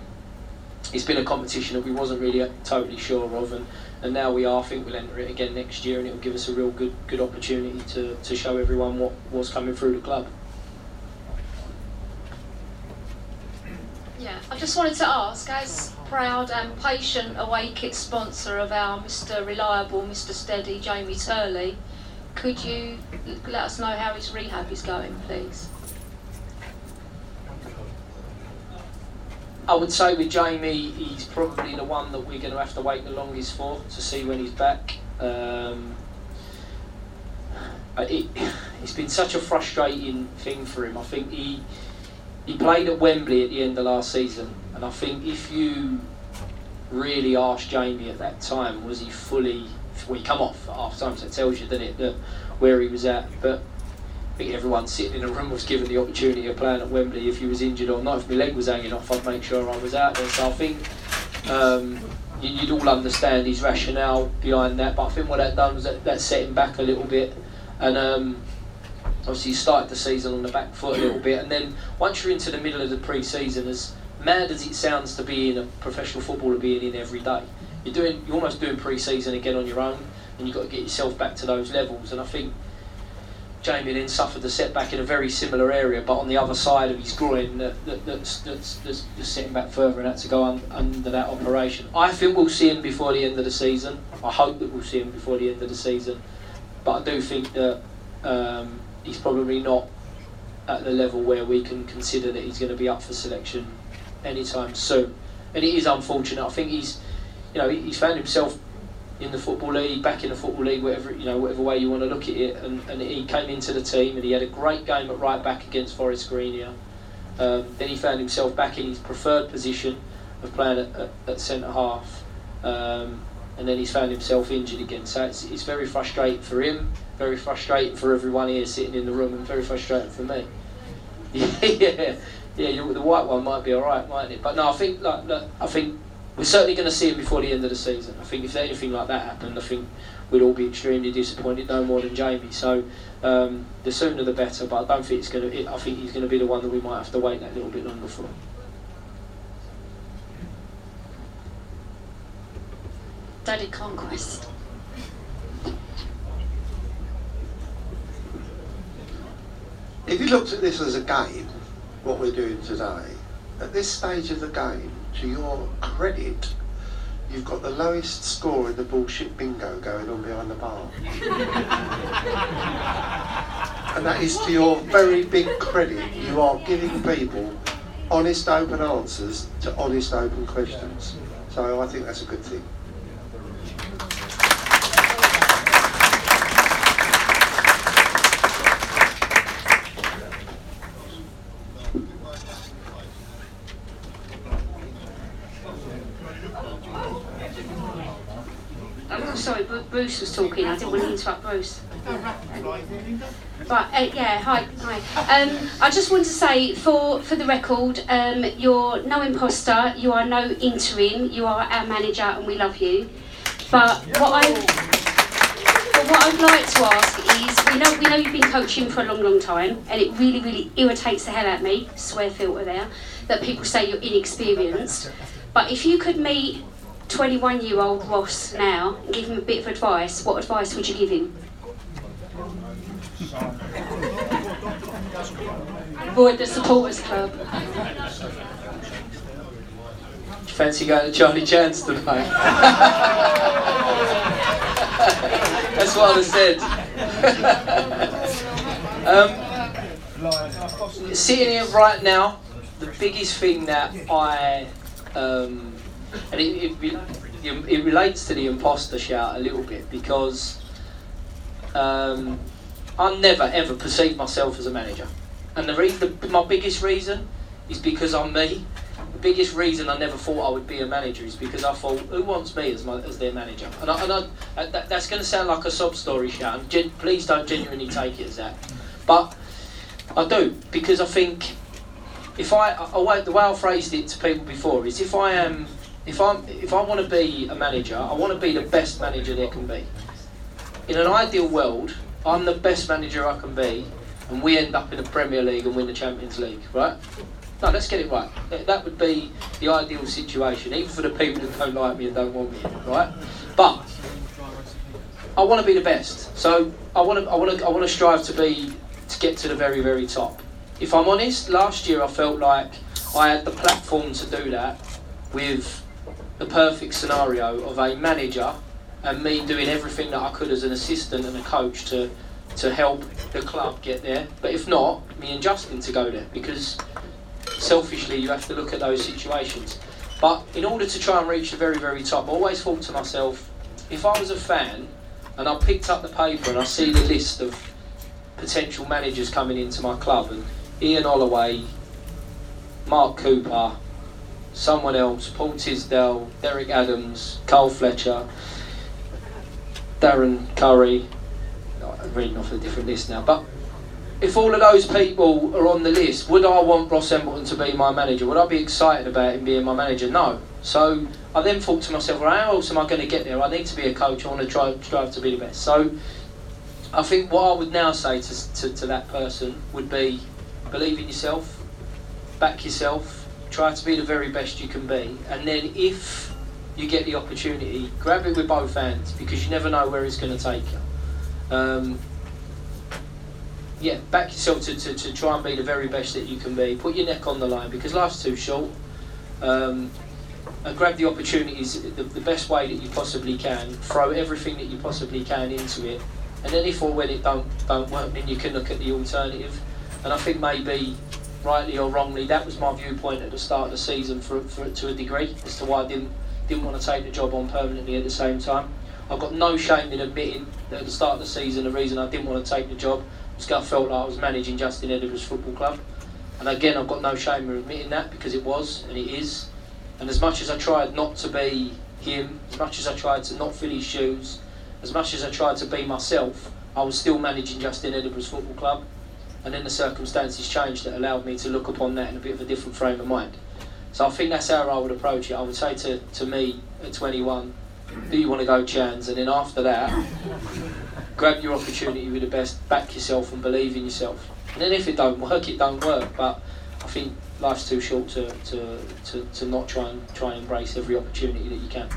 Speaker 2: it's been a competition that we wasn't really totally sure of, and, and now we are. I think we'll enter it again next year, and it will give us a real good good opportunity to, to show everyone what was coming through the club.
Speaker 14: Yeah, I just wanted to ask, as proud and patient away kit sponsor of our Mr. Reliable, Mr. Steady, Jamie Turley, could you let us know how his rehab is going, please?
Speaker 2: I would say with Jamie, he's probably the one that we're going to have to wait the longest for to see when he's back. Um, it, it's been such a frustrating thing for him. I think he he played at Wembley at the end of last season, and I think if you really asked Jamie at that time, was he fully? Well, he come off half time, so it tells you, doesn't it, that where he was at. But I think everyone sitting in a room was given the opportunity of playing at Wembley if he was injured or not. If my leg was hanging off, I'd make sure I was out there. So I think um, you'd all understand his rationale behind that. But I think what that done was that, that set him back a little bit. And um, obviously, you started the season on the back foot a little bit. And then once you're into the middle of the pre season, as mad as it sounds to be in a professional footballer being in every day, you're doing you're almost doing pre season again on your own. And you've got to get yourself back to those levels. And I think Jamie then suffered a setback in a very similar area, but on the other side of his groin that, that, that's, that's, that's just sitting back further and had to go un, under that operation. I think we'll see him before the end of the season. I hope that we'll see him before the end of the season, but I do think that um, he's probably not at the level where we can consider that he's going to be up for selection anytime soon. And it is unfortunate. I think he's, you know, he's found himself in the football league, back in the football league, whatever you know, whatever way you want to look at it. And, and he came into the team and he had a great game at right back against Forest Green. Um, then he found himself back in his preferred position of playing at, at, at centre half, um, and then he's found himself injured again. So it's, it's very frustrating for him, very frustrating for everyone here sitting in the room, and very frustrating for me. yeah, yeah, the white one might be all right, mightn't it? But no, I think like, look, I think we're certainly going to see him before the end of the season. I think if anything like that happened, I think we'd all be extremely disappointed, no more than Jamie. So um, the sooner the better. But I don't think it's going to. I think he's going to be the one that we might have to wait that little bit longer for.
Speaker 3: Daddy Conquest.
Speaker 23: If you looked at this as a game, what we're doing today, at this stage of the game, to your credit, you've got the lowest score in the bullshit bingo going on behind the bar. and that is to your very big credit. You are giving people honest, open answers to honest, open questions. So I think that's a good thing.
Speaker 24: Oh, sorry, Bru- Bruce was talking. I didn't want to interrupt Bruce. Right, uh, yeah, hi, hi. Um, I just want to say, for for the record, um, you're no imposter, you are no interim, you are our manager, and we love you. But what I but what I'd like to ask is, we know we know you've been coaching for a long, long time, and it really, really irritates the hell out of me. Swear filter there, that people say you're inexperienced. But if you could meet 21 year old Ross now and give him a bit of advice, what advice would you give him? Avoid the supporters club.
Speaker 2: Fancy going to Charlie Chan's tonight? That's what I said. um, sitting here right now, the biggest thing that I, um, and it, it, it relates to the imposter shout a little bit because um, I never ever perceived myself as a manager. And the reason, my biggest reason is because I'm me. The biggest reason I never thought I would be a manager is because I thought, who wants me as my, as their manager? And, I, and I, that, that's going to sound like a sob story, Sean. Gen, please don't genuinely take it as that. But I do because I think if I, I the way I phrased it to people before is if I am, if I'm, if I want to be a manager, I want to be the best manager there can be. In an ideal world, I'm the best manager I can be, and we end up in the Premier League and win the Champions League, right? No, let's get it right. That would be the ideal situation, even for the people that don't like me and don't want me, right? But I want to be the best, so I want to, I want to, I want to strive to be to get to the very, very top. If I'm honest, last year I felt like I had the platform to do that with the perfect scenario of a manager and me doing everything that I could as an assistant and a coach to to help the club get there. But if not, me and Justin to go there because selfishly you have to look at those situations. But in order to try and reach the very, very top, I always thought to myself, if I was a fan and I picked up the paper and I see the list of potential managers coming into my club and Ian Holloway, Mark Cooper, someone else, Paul Tisdale, Derek Adams, Carl Fletcher, Darren Currie. I'm reading off a different list now, but if all of those people are on the list, would I want Ross Embleton to be my manager? Would I be excited about him being my manager? No. So I then thought to myself, well, how else am I going to get there? I need to be a coach. I want to try strive to be the best. So I think what I would now say to, to, to that person would be believe in yourself, back yourself, try to be the very best you can be, and then if you get the opportunity, grab it with both hands because you never know where it's going to take you. Um, yeah, back yourself to, to, to try and be the very best that you can be. Put your neck on the line because life's too short. Um, and grab the opportunities the, the best way that you possibly can. Throw everything that you possibly can into it, and then if or when it don't don't work, then you can look at the alternative. And I think maybe, rightly or wrongly, that was my viewpoint at the start of the season for, for to a degree as to why I didn't didn't want to take the job on permanently at the same time. I've got no shame in admitting that at the start of the season the reason I didn't want to take the job was because I felt like I was managing Justin Edinburgh's football club. And again, I've got no shame in admitting that because it was and it is. And as much as I tried not to be him, as much as I tried to not fill his shoes, as much as I tried to be myself, I was still managing Justin Edinburgh's football club. And then the circumstances changed that allowed me to look upon that in a bit of a different frame of mind. So I think that's how I would approach it. I would say to, to me at 21, do you want to go chance? And then after that, grab your opportunity with the best, back yourself and believe in yourself. And then if it don't work, it don't work. But I think life's too short to, to, to, to not try and try and embrace every opportunity that you can.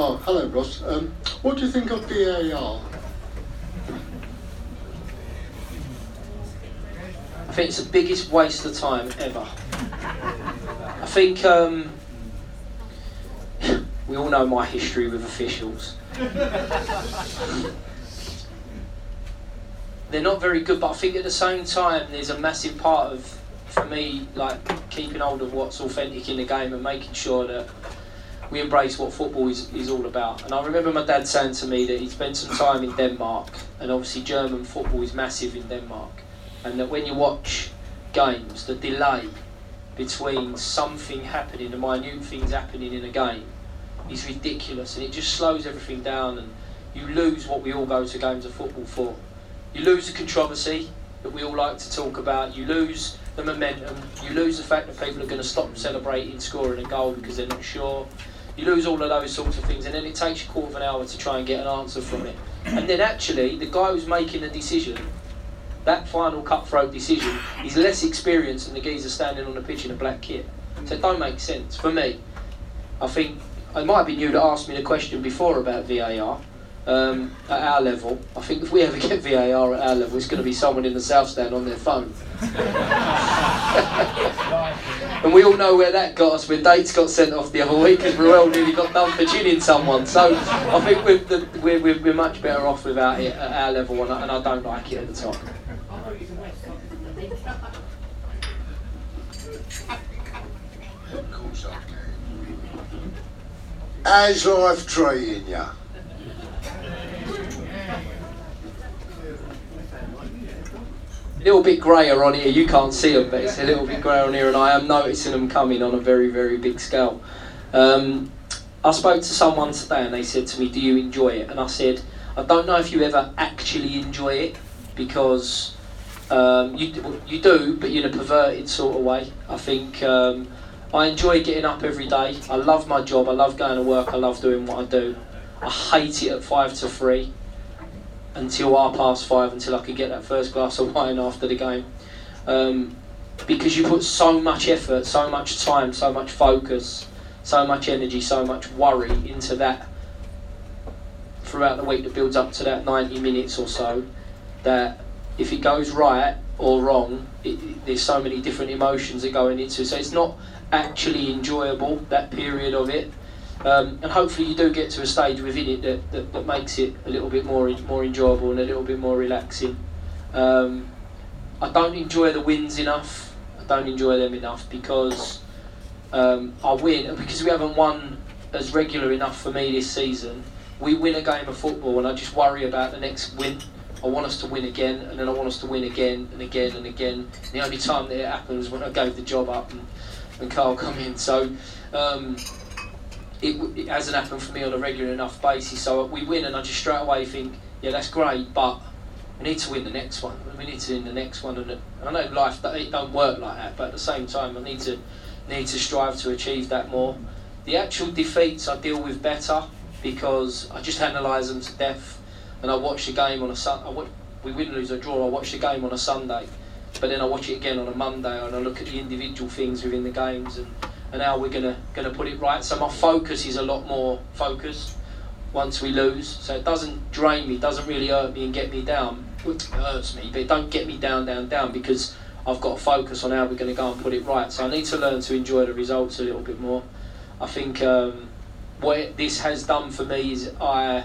Speaker 23: Oh, hello, Ross. Um, what do you think of VAR?
Speaker 2: I think it's the biggest waste of time ever. I think um, we all know my history with officials. They're not very good, but I think at the same time, there's a massive part of, for me, like keeping hold of what's authentic in the game and making sure that we embrace what football is, is all about. And I remember my dad saying to me that he spent some time in Denmark, and obviously German football is massive in Denmark, and that when you watch games, the delay between something happening, the minute things happening in a game, is ridiculous, and it just slows everything down, and you lose what we all go to games of football for. You lose the controversy that we all like to talk about. You lose the momentum. You lose the fact that people are going to stop celebrating scoring a goal because they're not sure. You lose all of those sorts of things, and then it takes you a quarter of an hour to try and get an answer from it. And then actually, the guy who's making the decision, that final cutthroat decision, is less experienced than the geezer standing on the pitch in a black kit. So it don't make sense for me. I think it might have been you that asked me the question before about VAR. Um, at our level, I think if we ever get VAR at our level, it's going to be someone in the south stand on their phone. and we all know where that got us when Dates got sent off the other week because Ruel nearly got done for chinning someone. So I think we're, the, we're, we're, we're much better off without it at our level, and I, and I don't like it at the top.
Speaker 11: How's life treating you?
Speaker 2: A little bit greyer on here. You can't see them, but it's a little bit greyer on here, and I am noticing them coming on a very, very big scale. Um, I spoke to someone today, and they said to me, "Do you enjoy it?" And I said, "I don't know if you ever actually enjoy it, because um, you you do, but in a perverted sort of way. I think um, I enjoy getting up every day. I love my job. I love going to work. I love doing what I do. I hate it at five to three until half past five until I could get that first glass of wine after the game. Um, because you put so much effort, so much time, so much focus, so much energy, so much worry into that throughout the week that builds up to that 90 minutes or so that if it goes right or wrong, it, there's so many different emotions that go into. So it's not actually enjoyable that period of it. Um, and hopefully you do get to a stage within it that, that, that, makes it a little bit more more enjoyable and a little bit more relaxing. Um, I don't enjoy the wins enough. I don't enjoy them enough because um, I win because we haven't won as regular enough for me this season. We win a game of football and I just worry about the next win. I want us to win again, and then I want us to win again and again and again. And the only time that it happens when I gave the job up and, and Carl come in. So um, it, it, hasn't happened for me on a regular enough basis. So we win, and I just straight away think, yeah, that's great, but we need to win the next one. We need to win the next one, and I know life it don't work like that, but at the same time, I need to need to strive to achieve that more. The actual defeats I deal with better because I just analyse them to death, and I watch the game on a sun. I watch, we win, lose, or draw. I watch the game on a Sunday, but then I watch it again on a Monday, and I look at the individual things within the games and and how we're gonna gonna put it right. So my focus is a lot more focused once we lose. So it doesn't drain me, doesn't really hurt me and get me down. It hurts me, but it don't get me down, down, down because I've got to focus on how we're going to go and put it right. So I need to learn to enjoy the results a little bit more. I think um, what it, this has done for me is I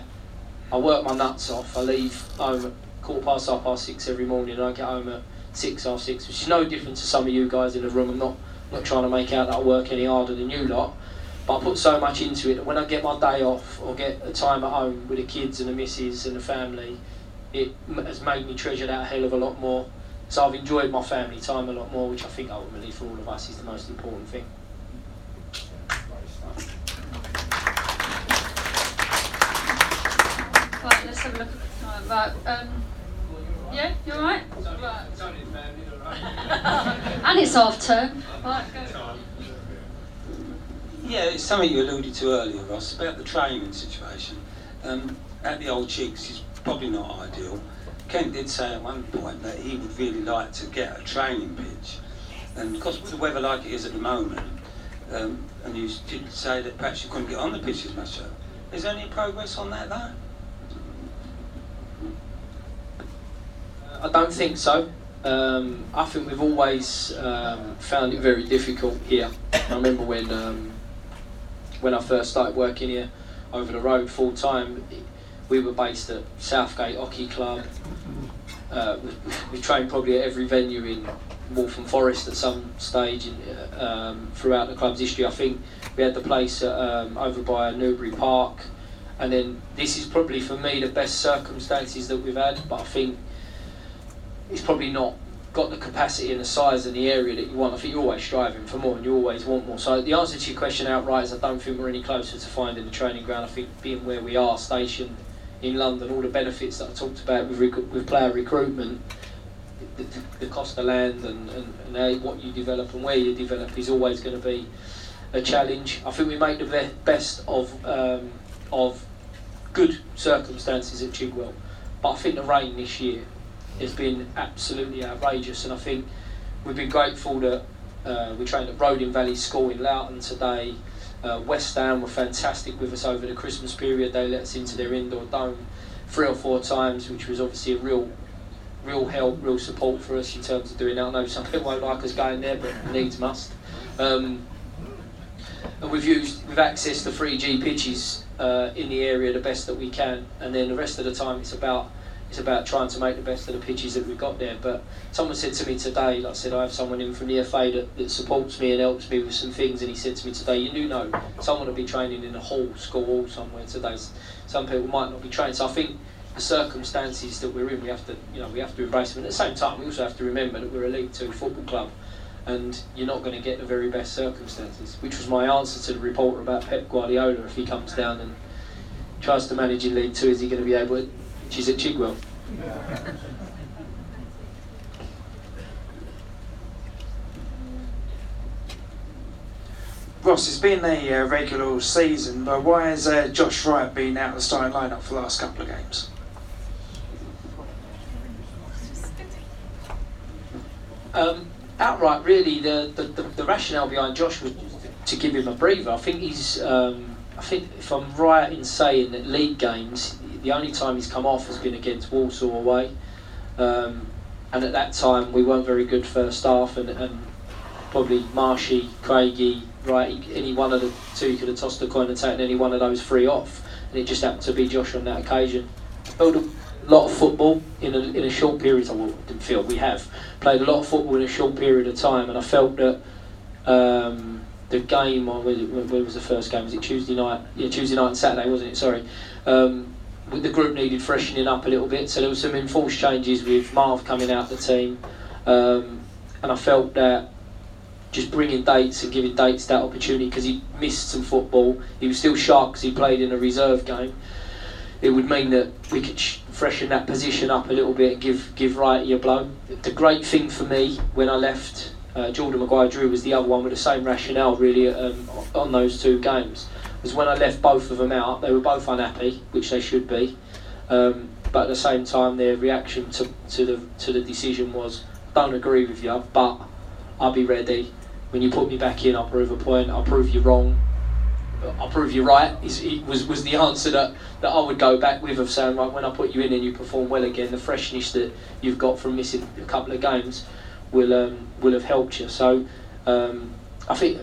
Speaker 2: I work my nuts off. I leave home at quarter past half past six every morning, and I get home at six half six, which is no different to some of you guys in the room. I'm not not trying to make out that I work any harder than you lot, but I put so much into it that when I get my day off or get a time at home with the kids and the missus and the family, it has made me treasure that a hell of a lot more. So I've enjoyed my family time a lot more, which I think ultimately for all of us is the most important thing.
Speaker 3: Right, let's have a look. Right, um, yeah, you? Right. And it's half term. Right.
Speaker 15: Yeah, it's something you alluded to earlier, Ross, about the training situation. Um, at the old Chicks is probably not ideal. Kent did say at one point that he would really like to get a training pitch. And because with the weather like it is at the moment, um, and you did say that perhaps you couldn't get on the pitch as much so. Is there any progress on that though?
Speaker 2: I don't think so. Um, I think we've always um, found it very difficult here. I remember when um, when I first started working here over the road full time, we were based at Southgate Hockey Club. Uh, we, we trained probably at every venue in Waltham Forest at some stage in, um, throughout the club's history. I think we had the place at, um, over by Newbury Park, and then this is probably for me the best circumstances that we've had. But I think it's probably not got the capacity and the size and the area that you want. I think you're always striving for more and you always want more. So the answer to your question outright is I don't think we're any closer to finding the training ground. I think being where we are stationed in London, all the benefits that I talked about with, rec- with player recruitment, the, the, the cost of land and, and, and what you develop and where you develop is always going to be a challenge. I think we make the be- best of um, of good circumstances at Chigwell, but I think the rain this year has been absolutely outrageous, and I think we've been grateful that uh, we trained at Roding Valley School in Loughton today. Uh, West Ham were fantastic with us over the Christmas period. They let us into their indoor dome three or four times, which was obviously a real, real help, real support for us in terms of doing that. I know some people won't like us going there, but needs must. Um, and we've used, we've accessed the 3G pitches uh, in the area the best that we can, and then the rest of the time it's about it's about trying to make the best of the pitches that we've got there. But someone said to me today, like I said, I have someone in from the FA that, that supports me and helps me with some things, and he said to me today, you do know someone will be training in a hall, school hall somewhere today. Some people might not be trained, so I think the circumstances that we're in, we have to, you know, we have to embrace them. At the same time, we also have to remember that we're a League Two football club, and you're not going to get the very best circumstances. Which was my answer to the reporter about Pep Guardiola. If he comes down and tries to manage in League Two, is he going to be able? to She's at Chigwell.
Speaker 25: Ross, it's been a uh, regular season, but why has uh, Josh Wright been out of the starting lineup for the last couple of games?
Speaker 2: Um, outright, really, the, the, the, the rationale behind Josh was to give him a breather. I think he's, um, I think if I'm right in saying that league games, the only time he's come off has been against Walsall away, um, and at that time we weren't very good first half, and, and probably Marshy, Craigie, right, any one of the two could have tossed a coin and taken any one of those three off, and it just happened to be Josh on that occasion. A lot of football in a, in a short period of time. Didn't feel we have played a lot of football in a short period of time, and I felt that. Um, the game where, where was the first game? Was it Tuesday night? Yeah, Tuesday night and Saturday, wasn't it? Sorry. Um, the group needed freshening up a little bit, so there were some enforced changes with Marv coming out the team, um, and I felt that just bringing dates and giving dates that opportunity because he missed some football. He was still sharp because he played in a reserve game. It would mean that we could sh- freshen that position up a little bit and give give Wrighty a blow. The great thing for me when I left uh, Jordan Maguire Drew was the other one with the same rationale really um, on those two games. Was when I left both of them out, they were both unhappy, which they should be. Um, but at the same time, their reaction to, to the to the decision was, "Don't agree with you, but I'll be ready. When you put me back in, I'll prove a point. I'll prove you wrong. I'll prove you right." Is, was was the answer that, that I would go back with of saying, "Right, when I put you in and you perform well again, the freshness that you've got from missing a couple of games will um, will have helped you." So um, I think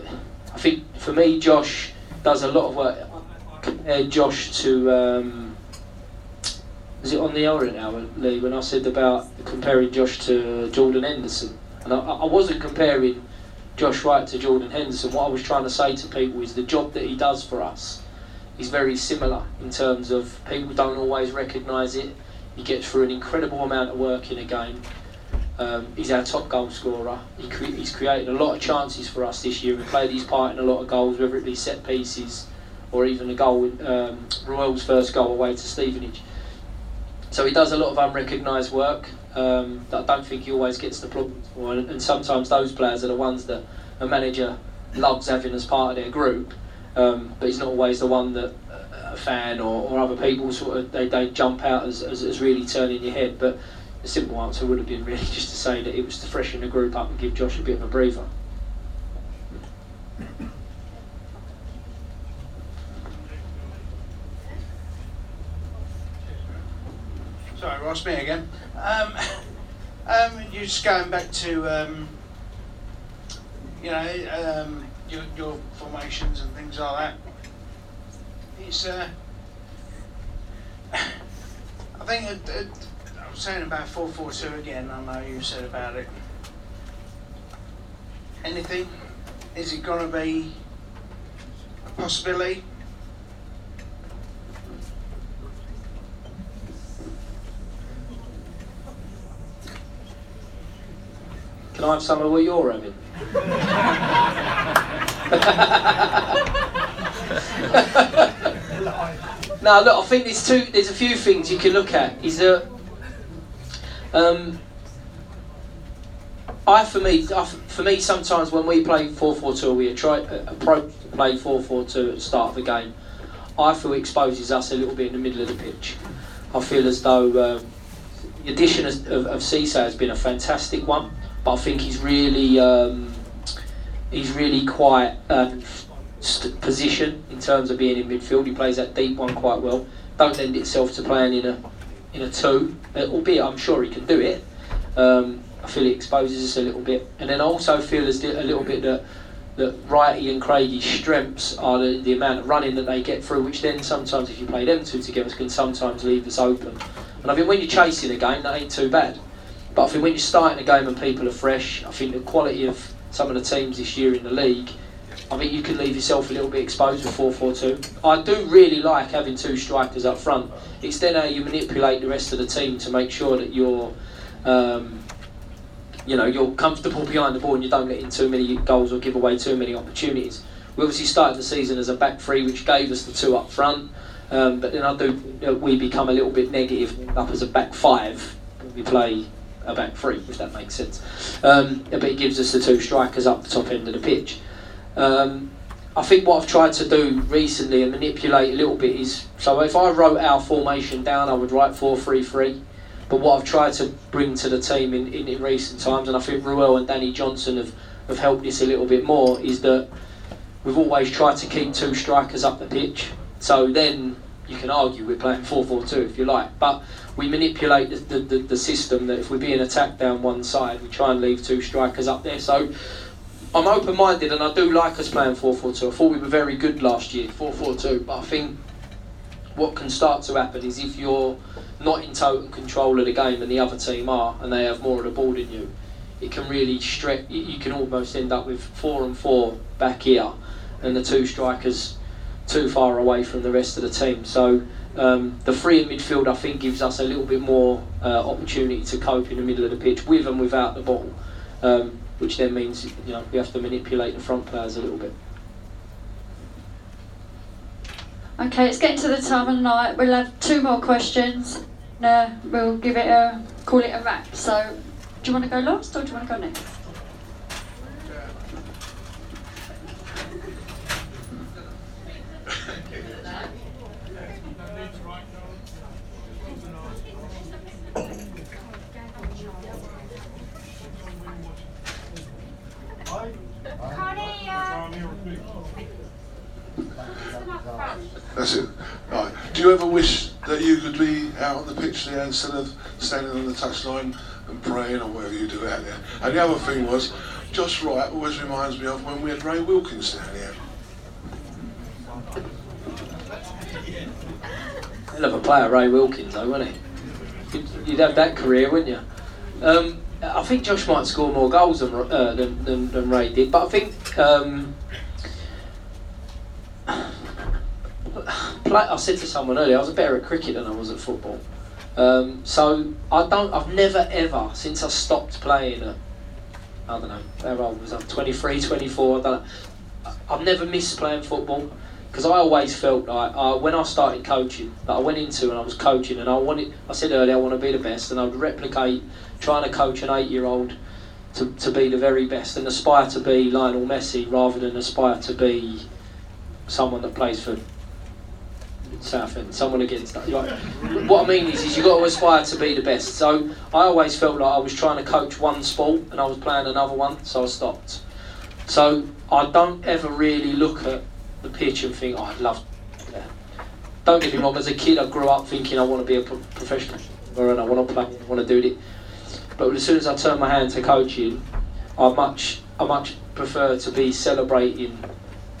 Speaker 2: I think for me, Josh does a lot of work. Compare Josh to um, is it on the Orient now, Lee? When I said about comparing Josh to Jordan Henderson, and I, I wasn't comparing Josh Wright to Jordan Henderson. What I was trying to say to people is the job that he does for us is very similar in terms of people don't always recognise it. He gets through an incredible amount of work in a game. Um, he's our top goal scorer. He cre- he's created a lot of chances for us this year. He played his part in a lot of goals, whether it be set pieces or even a goal, in, um, Ruel's first goal away to Stevenage. So he does a lot of unrecognised work um, that I don't think he always gets the problems for. And, and sometimes those players are the ones that a manager loves having as part of their group, um, but he's not always the one that a fan or, or other people sort of they, they jump out as, as, as really turning your head. But the simple answer would have been really just to say that it was to freshen the group up and give Josh a bit of a breather.
Speaker 8: Sorry, Ross, me again. Um, Um, you're just going back to, um, you know, um, your, your formations and things like that. It's, uh, I think it, it, saying about 442 again, I know you said about it. Anything? Is it going to be a possibility?
Speaker 2: Can I have some of what you're having? no, look, I think there's two. There's a few things you can look at. Is that um, I for me, I, for me, sometimes when we play four four two, we try approach play four four two at the start of the game. I feel exposes us a little bit in the middle of the pitch. I feel as though um, the addition of, of, of Cisse has been a fantastic one, but I think he's really um, he's really quite um, st- position in terms of being in midfield. He plays that deep one quite well. Don't lend itself to playing in a in a two, albeit I'm sure he can do it. Um, I feel it exposes us a little bit, and then I also feel as a little bit that that Wrighty and Craigie's strengths are the, the amount of running that they get through, which then sometimes, if you play them two together, can sometimes leave us open. And I think when you're chasing a game, that ain't too bad. But I think when you're starting a game and people are fresh, I think the quality of some of the teams this year in the league, I think you can leave yourself a little bit exposed with 4-4-2. I do really like having two strikers up front. It's then how you manipulate the rest of the team to make sure that you're, um, you know, you're comfortable behind the ball and you don't let in too many goals or give away too many opportunities. We obviously started the season as a back three, which gave us the two up front. Um, but then I do, we become a little bit negative up as a back five. We play a back three, if that makes sense. Um, but it gives us the two strikers up the top end of the pitch. Um, I think what I've tried to do recently and manipulate a little bit is so if I wrote our formation down, I would write 4 3 3. But what I've tried to bring to the team in, in, in recent times, and I think Ruel and Danny Johnson have, have helped this a little bit more, is that we've always tried to keep two strikers up the pitch. So then you can argue we're playing 4 4 2 if you like. But we manipulate the, the, the, the system that if we're being attacked down one side, we try and leave two strikers up there. So I'm open minded and I do like us playing 4 4 2. I thought we were very good last year, 4 4 2. But I think what can start to happen is if you're not in total control of the game and the other team are, and they have more of the ball than you, it can really stretch. You can almost end up with four and four back here, and the two strikers too far away from the rest of the team. So um, the three in midfield, I think, gives us a little bit more uh, opportunity to cope in the middle of the pitch with and without the ball, um, which then means you know we have to manipulate the front players a little bit.
Speaker 3: Okay, it's getting to the time of the night. We'll have two more questions. Uh, we'll give it a call it a wrap. So, do you want to go last or do you want to go next?
Speaker 4: That's it. Right. Do you ever wish that you could be out on the pitch there instead of standing on the touchline and praying or whatever you do out there? And the other thing was, Josh Wright always reminds me of when we had Ray Wilkins down here.
Speaker 2: Hell of a player, Ray Wilkins, though, wasn't he? You'd, you'd have that career, wouldn't you? Um, I think Josh might score more goals than, uh, than, than, than Ray did, but I think um, play, I said to someone earlier, I was better at cricket than I was at football. Um, so I don't. I've never ever since I stopped playing at I don't know how old was I 23, 24. I don't know. I've never missed playing football because I always felt like uh, when I started coaching that I went into and I was coaching and I wanted. I said earlier I want to be the best and I would replicate trying to coach an eight-year-old to, to be the very best and aspire to be Lionel Messi rather than aspire to be someone that plays for Southend, someone against that. Like, what I mean is, is you've got to aspire to be the best. So I always felt like I was trying to coach one sport and I was playing another one, so I stopped. So I don't ever really look at the pitch and think, oh, I'd love. Yeah. Don't get me wrong. As a kid, I grew up thinking I want to be a pro- professional and I want to play, I want to do it. But as soon as I turn my hand to coaching, I much I much prefer to be celebrating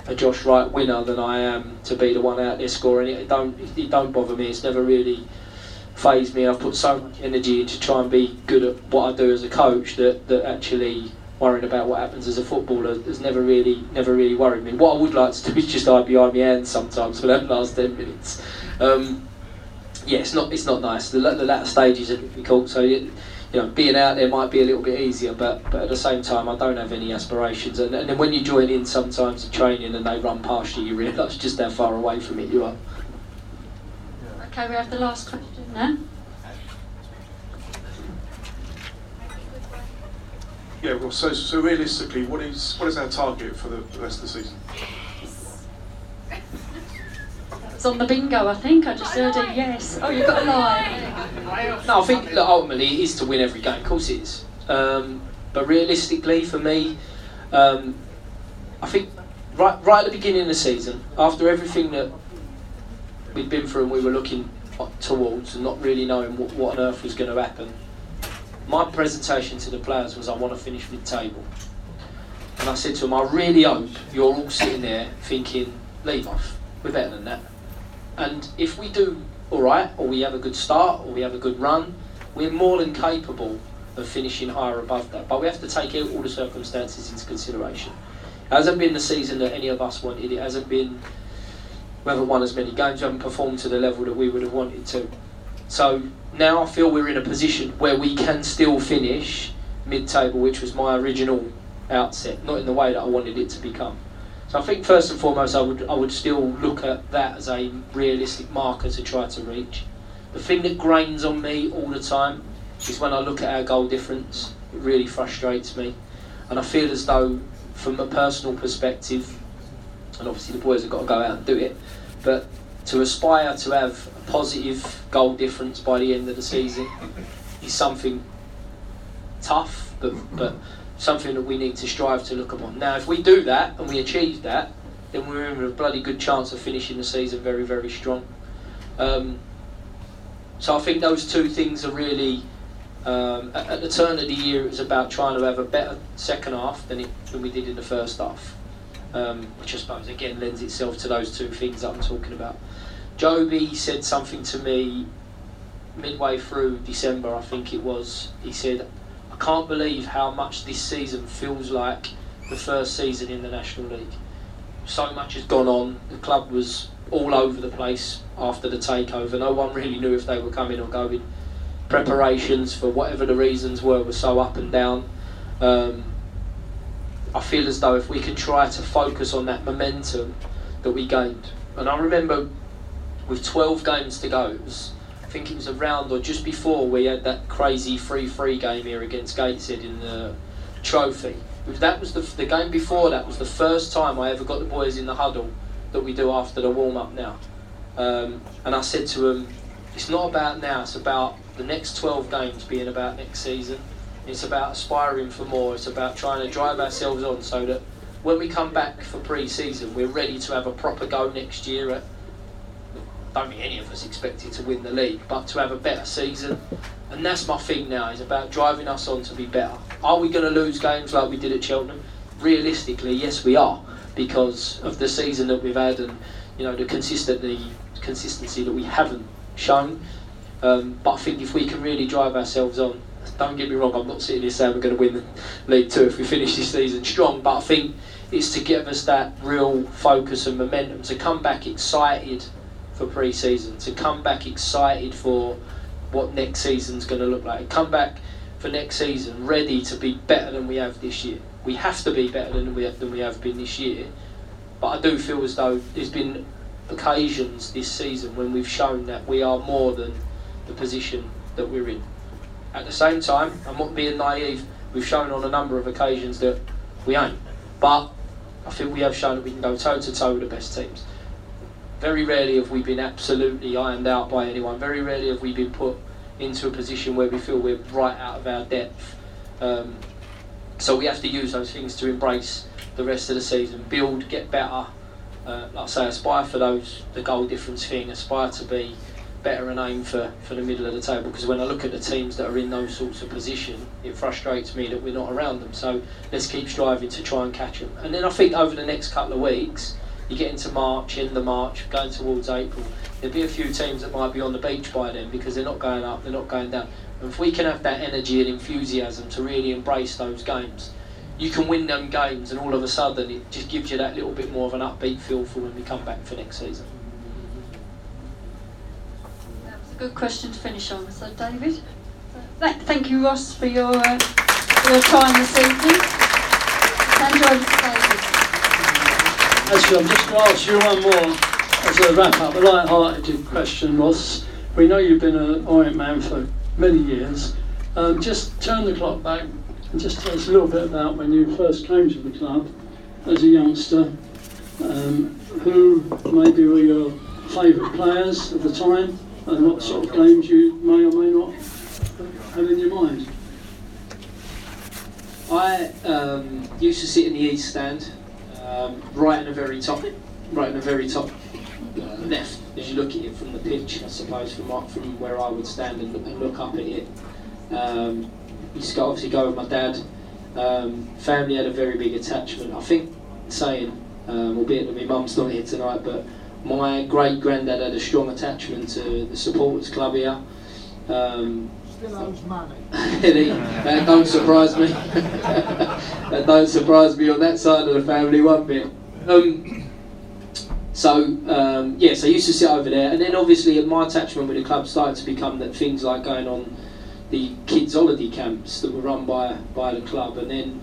Speaker 2: a Josh Wright winner than I am to be the one out there scoring it. It don't it don't bother me. It's never really phased me. I've put so much energy into try and be good at what I do as a coach that, that actually worrying about what happens as a footballer has never really never really worried me. What I would like to do is just hide behind my hands sometimes for that last ten minutes. Um, yeah, it's not it's not nice. The, the latter stages are difficult, so you, you know being out there might be a little bit easier, but but at the same time I don't have any aspirations. And, and then when you join in sometimes in training and they run past you, you realise just how far away from it you are.
Speaker 3: Okay, we have the last question now.
Speaker 26: Yeah, well, so so realistically, what is what is our target for the, the rest of the season?
Speaker 3: It's on the bingo, I think. I just heard a yes. Oh, you've got a lie.
Speaker 2: No, I think that ultimately it is to win every game. Of course it is. Um, but realistically, for me, um, I think right right at the beginning of the season, after everything that we'd been through and we were looking towards and not really knowing what, what on earth was going to happen, my presentation to the players was I want to finish mid-table. And I said to them, I really hope you're all sitting there thinking, leave off, we're better than that. And if we do all right, or we have a good start, or we have a good run, we're more than capable of finishing higher above that. But we have to take all the circumstances into consideration. It hasn't been the season that any of us wanted. It hasn't been we haven't won as many games, we haven't performed to the level that we would have wanted to. So now I feel we're in a position where we can still finish mid-table, which was my original outset, not in the way that I wanted it to become. So I think first and foremost, I would I would still look at that as a realistic marker to try to reach. The thing that grains on me all the time is when I look at our goal difference. It really frustrates me, and I feel as though, from a personal perspective, and obviously the boys have got to go out and do it, but to aspire to have a positive goal difference by the end of the season is something tough, but but something that we need to strive to look upon. Now, if we do that and we achieve that, then we're in a bloody good chance of finishing the season very, very strong. Um, so I think those two things are really. Um, at, at, the turn of the year, it was about trying to have a better second half than, it, than we did in the first half, um, which I suppose again lends itself to those two things that I'm talking about. Jobi said something to me midway through December, I think it was. He said, can't believe how much this season feels like the first season in the National League. So much has gone on. The club was all over the place after the takeover. No one really knew if they were coming or going. Preparations, for whatever the reasons were, were so up and down. Um, I feel as though if we can try to focus on that momentum that we gained. And I remember with 12 games to go, it was think it was around or just before we had that crazy 3-3 game here against Gateshead in the trophy. That was the, the game before that was the first time I ever got the boys in the huddle that we do after the warm up now. Um, and I said to them, it's not about now, it's about the next 12 games being about next season. It's about aspiring for more, it's about trying to drive ourselves on so that when we come back for pre season, we're ready to have a proper go next year at don't think any of us expected to win the league, but to have a better season. And that's my thing now, is about driving us on to be better. Are we going to lose games like we did at Cheltenham? Realistically, yes, we are, because of the season that we've had and you know the consistency, consistency that we haven't shown. Um, but I think if we can really drive ourselves on, don't get me wrong, I'm not sitting here saying we're going to win the League Two if we finish this season strong, but I think it's to give us that real focus and momentum to come back excited for pre-season, to come back excited for what next season's going to look like. Come back for next season ready to be better than we have this year. We have to be better than we have, than we have been this year. But I do feel as though there's been occasions this season when we've shown that we are more than the position that we're in. At the same time, I'm not being naive. We've shown on a number of occasions that we ain't. But I think we have shown that we can go toe to toe with the best teams. Very rarely have we been absolutely ironed out by anyone. Very rarely have we been put into a position where we feel we're right out of our depth. Um, so we have to use those things to embrace the rest of the season, build, get better. Uh, like I say, aspire for those the goal difference thing. Aspire to be
Speaker 27: better and aim for, for the middle of the table because when I look at the teams that are in those sorts of position, it frustrates me that we're not around them. So let's keep striving to try and catch them. And then I think over the next couple of weeks, you get into March, end of March, going towards April, there'll be a few teams that might be on the beach by then because they're not going up, they're not going down. And if we can have that energy and enthusiasm to really embrace those games, you can win them games, and all of a sudden it just gives you that little bit more of an upbeat feel for when we come back for next season.
Speaker 3: It's a good question to finish on. So, David, thank you, Ross, for your uh, your time this evening. Hand over to David.
Speaker 13: Actually, I'm just going to ask you one more as a wrap up, a light-hearted question, Ross. We know you've been an Orient man for many years. Um, just turn the clock back and just tell us a little bit about when you first came to the club as a youngster. Um, who maybe were your favourite players at the time, and what sort of games you may or may not have in your mind?
Speaker 2: I um, used to sit in the east stand, um, right in the very top, right in the very top uh, left. As you look at it from the pitch, I suppose from from where I would stand and, and look up at it. Um, used to go, obviously go with my dad. Um, family had a very big attachment. I think saying, um, albeit that my mum's not here tonight, but my great granddad had a strong attachment to the supporters club here. Um,
Speaker 10: Still owes money.
Speaker 2: That don't surprise me. that don't surprise me on that side of the family one bit. Um, so um, yes, I used to sit over there, and then obviously my attachment with the club started to become that things like going on the kids' holiday camps that were run by by the club, and then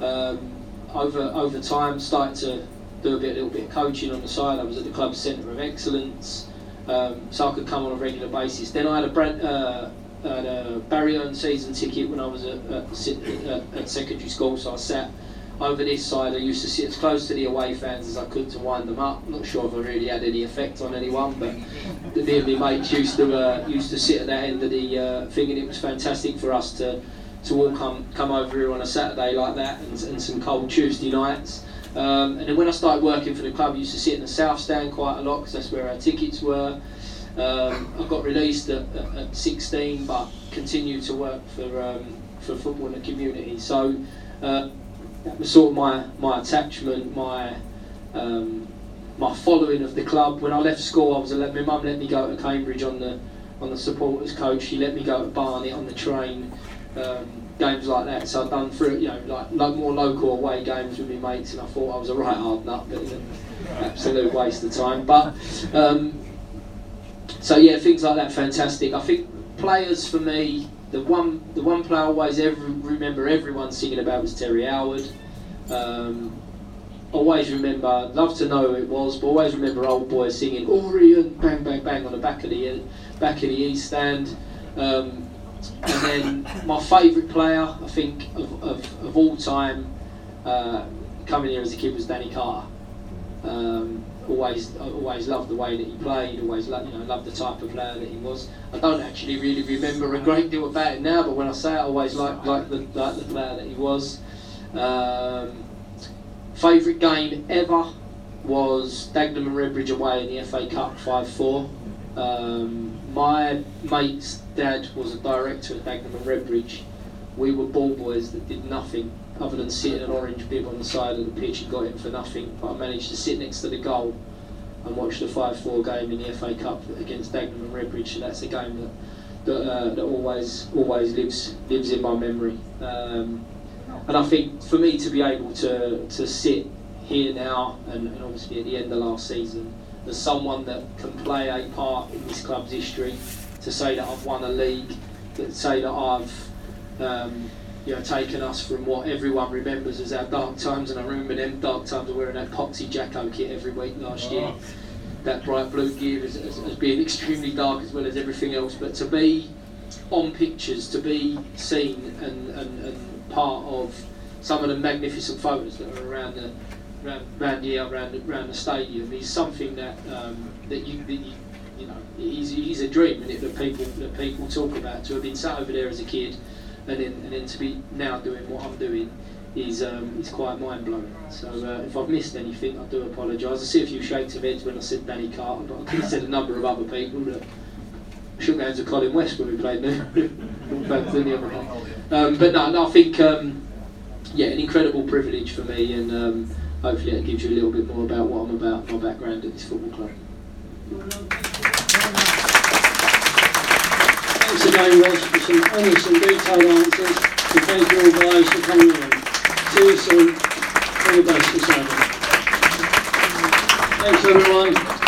Speaker 2: um, over over time started to do a bit, a little bit of coaching on the side. I was at the club's centre of excellence, um, so I could come on a regular basis. Then I had a brand, uh, had a Barry Hearn season ticket when I was at, at, at, secondary school, so I sat over this side. I used to sit as close to the away fans as I could to wind them up. Not sure if I really had any effect on anyone, but the me and my mates used to uh, used to sit at that end of the uh, thing, and it was fantastic for us to to all come come over here on a Saturday like that, and, and some cold Tuesday nights. Um, and then when I started working for the club, I used to sit in the south stand quite a lot because that's where our tickets were. Um, I got released at, at, at 16, but continued to work for um, for football in the community. So uh, that was sort of my my attachment, my um, my following of the club. When I left school, I was let my mum let me go to Cambridge on the on the supporters coach. She let me go to Barnet on the train. Um, games like that. So I've done through, you know, like, more local away games with my mates, and I thought I was a right hard nut, but it was an absolute waste of time. But um, so yeah, things like that, fantastic. I think players for me, the one the one player I always ever remember everyone singing about was Terry Howard. Um, always remember, love to know who it was, but always remember old boys singing Orient, bang bang bang on the back of the back of the east stand. Um, and then my favourite player, I think of, of, of all time, uh, coming here as a kid was Danny Carter. Um, always always loved the way that he played. Always loved, you know loved the type of player that he was. I don't actually really remember a great deal about it now, but when I say it, I always like like the like the player that he was. Um, favourite game ever was Dagenham and Redbridge away in the FA Cup 5-4. Um, my mate's dad was a director at Dagenham and Redbridge. We were ball boys that did nothing other than sit in an orange bib on the side of the pitch and got in for nothing. But I managed to sit next to the goal and watch the 5-4 game in the FA Cup against Dagenham and Redbridge. So that's a game that that, uh, that always always lives lives in my memory. Um, and I think for me to be able to to sit here now and, and obviously at the end of last season as someone that can play a part in this club's history, to say that I've won a league, to say that I've um, you know, taken us from what everyone remembers as our dark times, and I remember them dark times of wearing that Poxy Jacko kit every week last year. That bright blue gear as, as, as being extremely dark as well as everything else, but to be on pictures, to be seen and, and, and part of some of the magnificent photos that are around the around, around here, around around the stadium is something that um, that you that you, you know is, is a dream and it, that people that people talk about. To have been sat over there as a kid, and then and then to be now doing what I'm doing is um, is quite mind blowing. So uh, if I've missed anything, I do apologise. I see a few shakes of heads when I said Danny Carter, but I could have said a number of other people that shook hands with Colin West when we played Northampton the other day. Um, but no, no, I think um, yeah, an incredible privilege for me, and um, hopefully it gives you a little bit more about what I'm about, my background at this football club.
Speaker 13: Thanks again, Ross, for some honest and detailed answers. And thank you all guys for coming in. See you soon. All the best. Thanks everyone.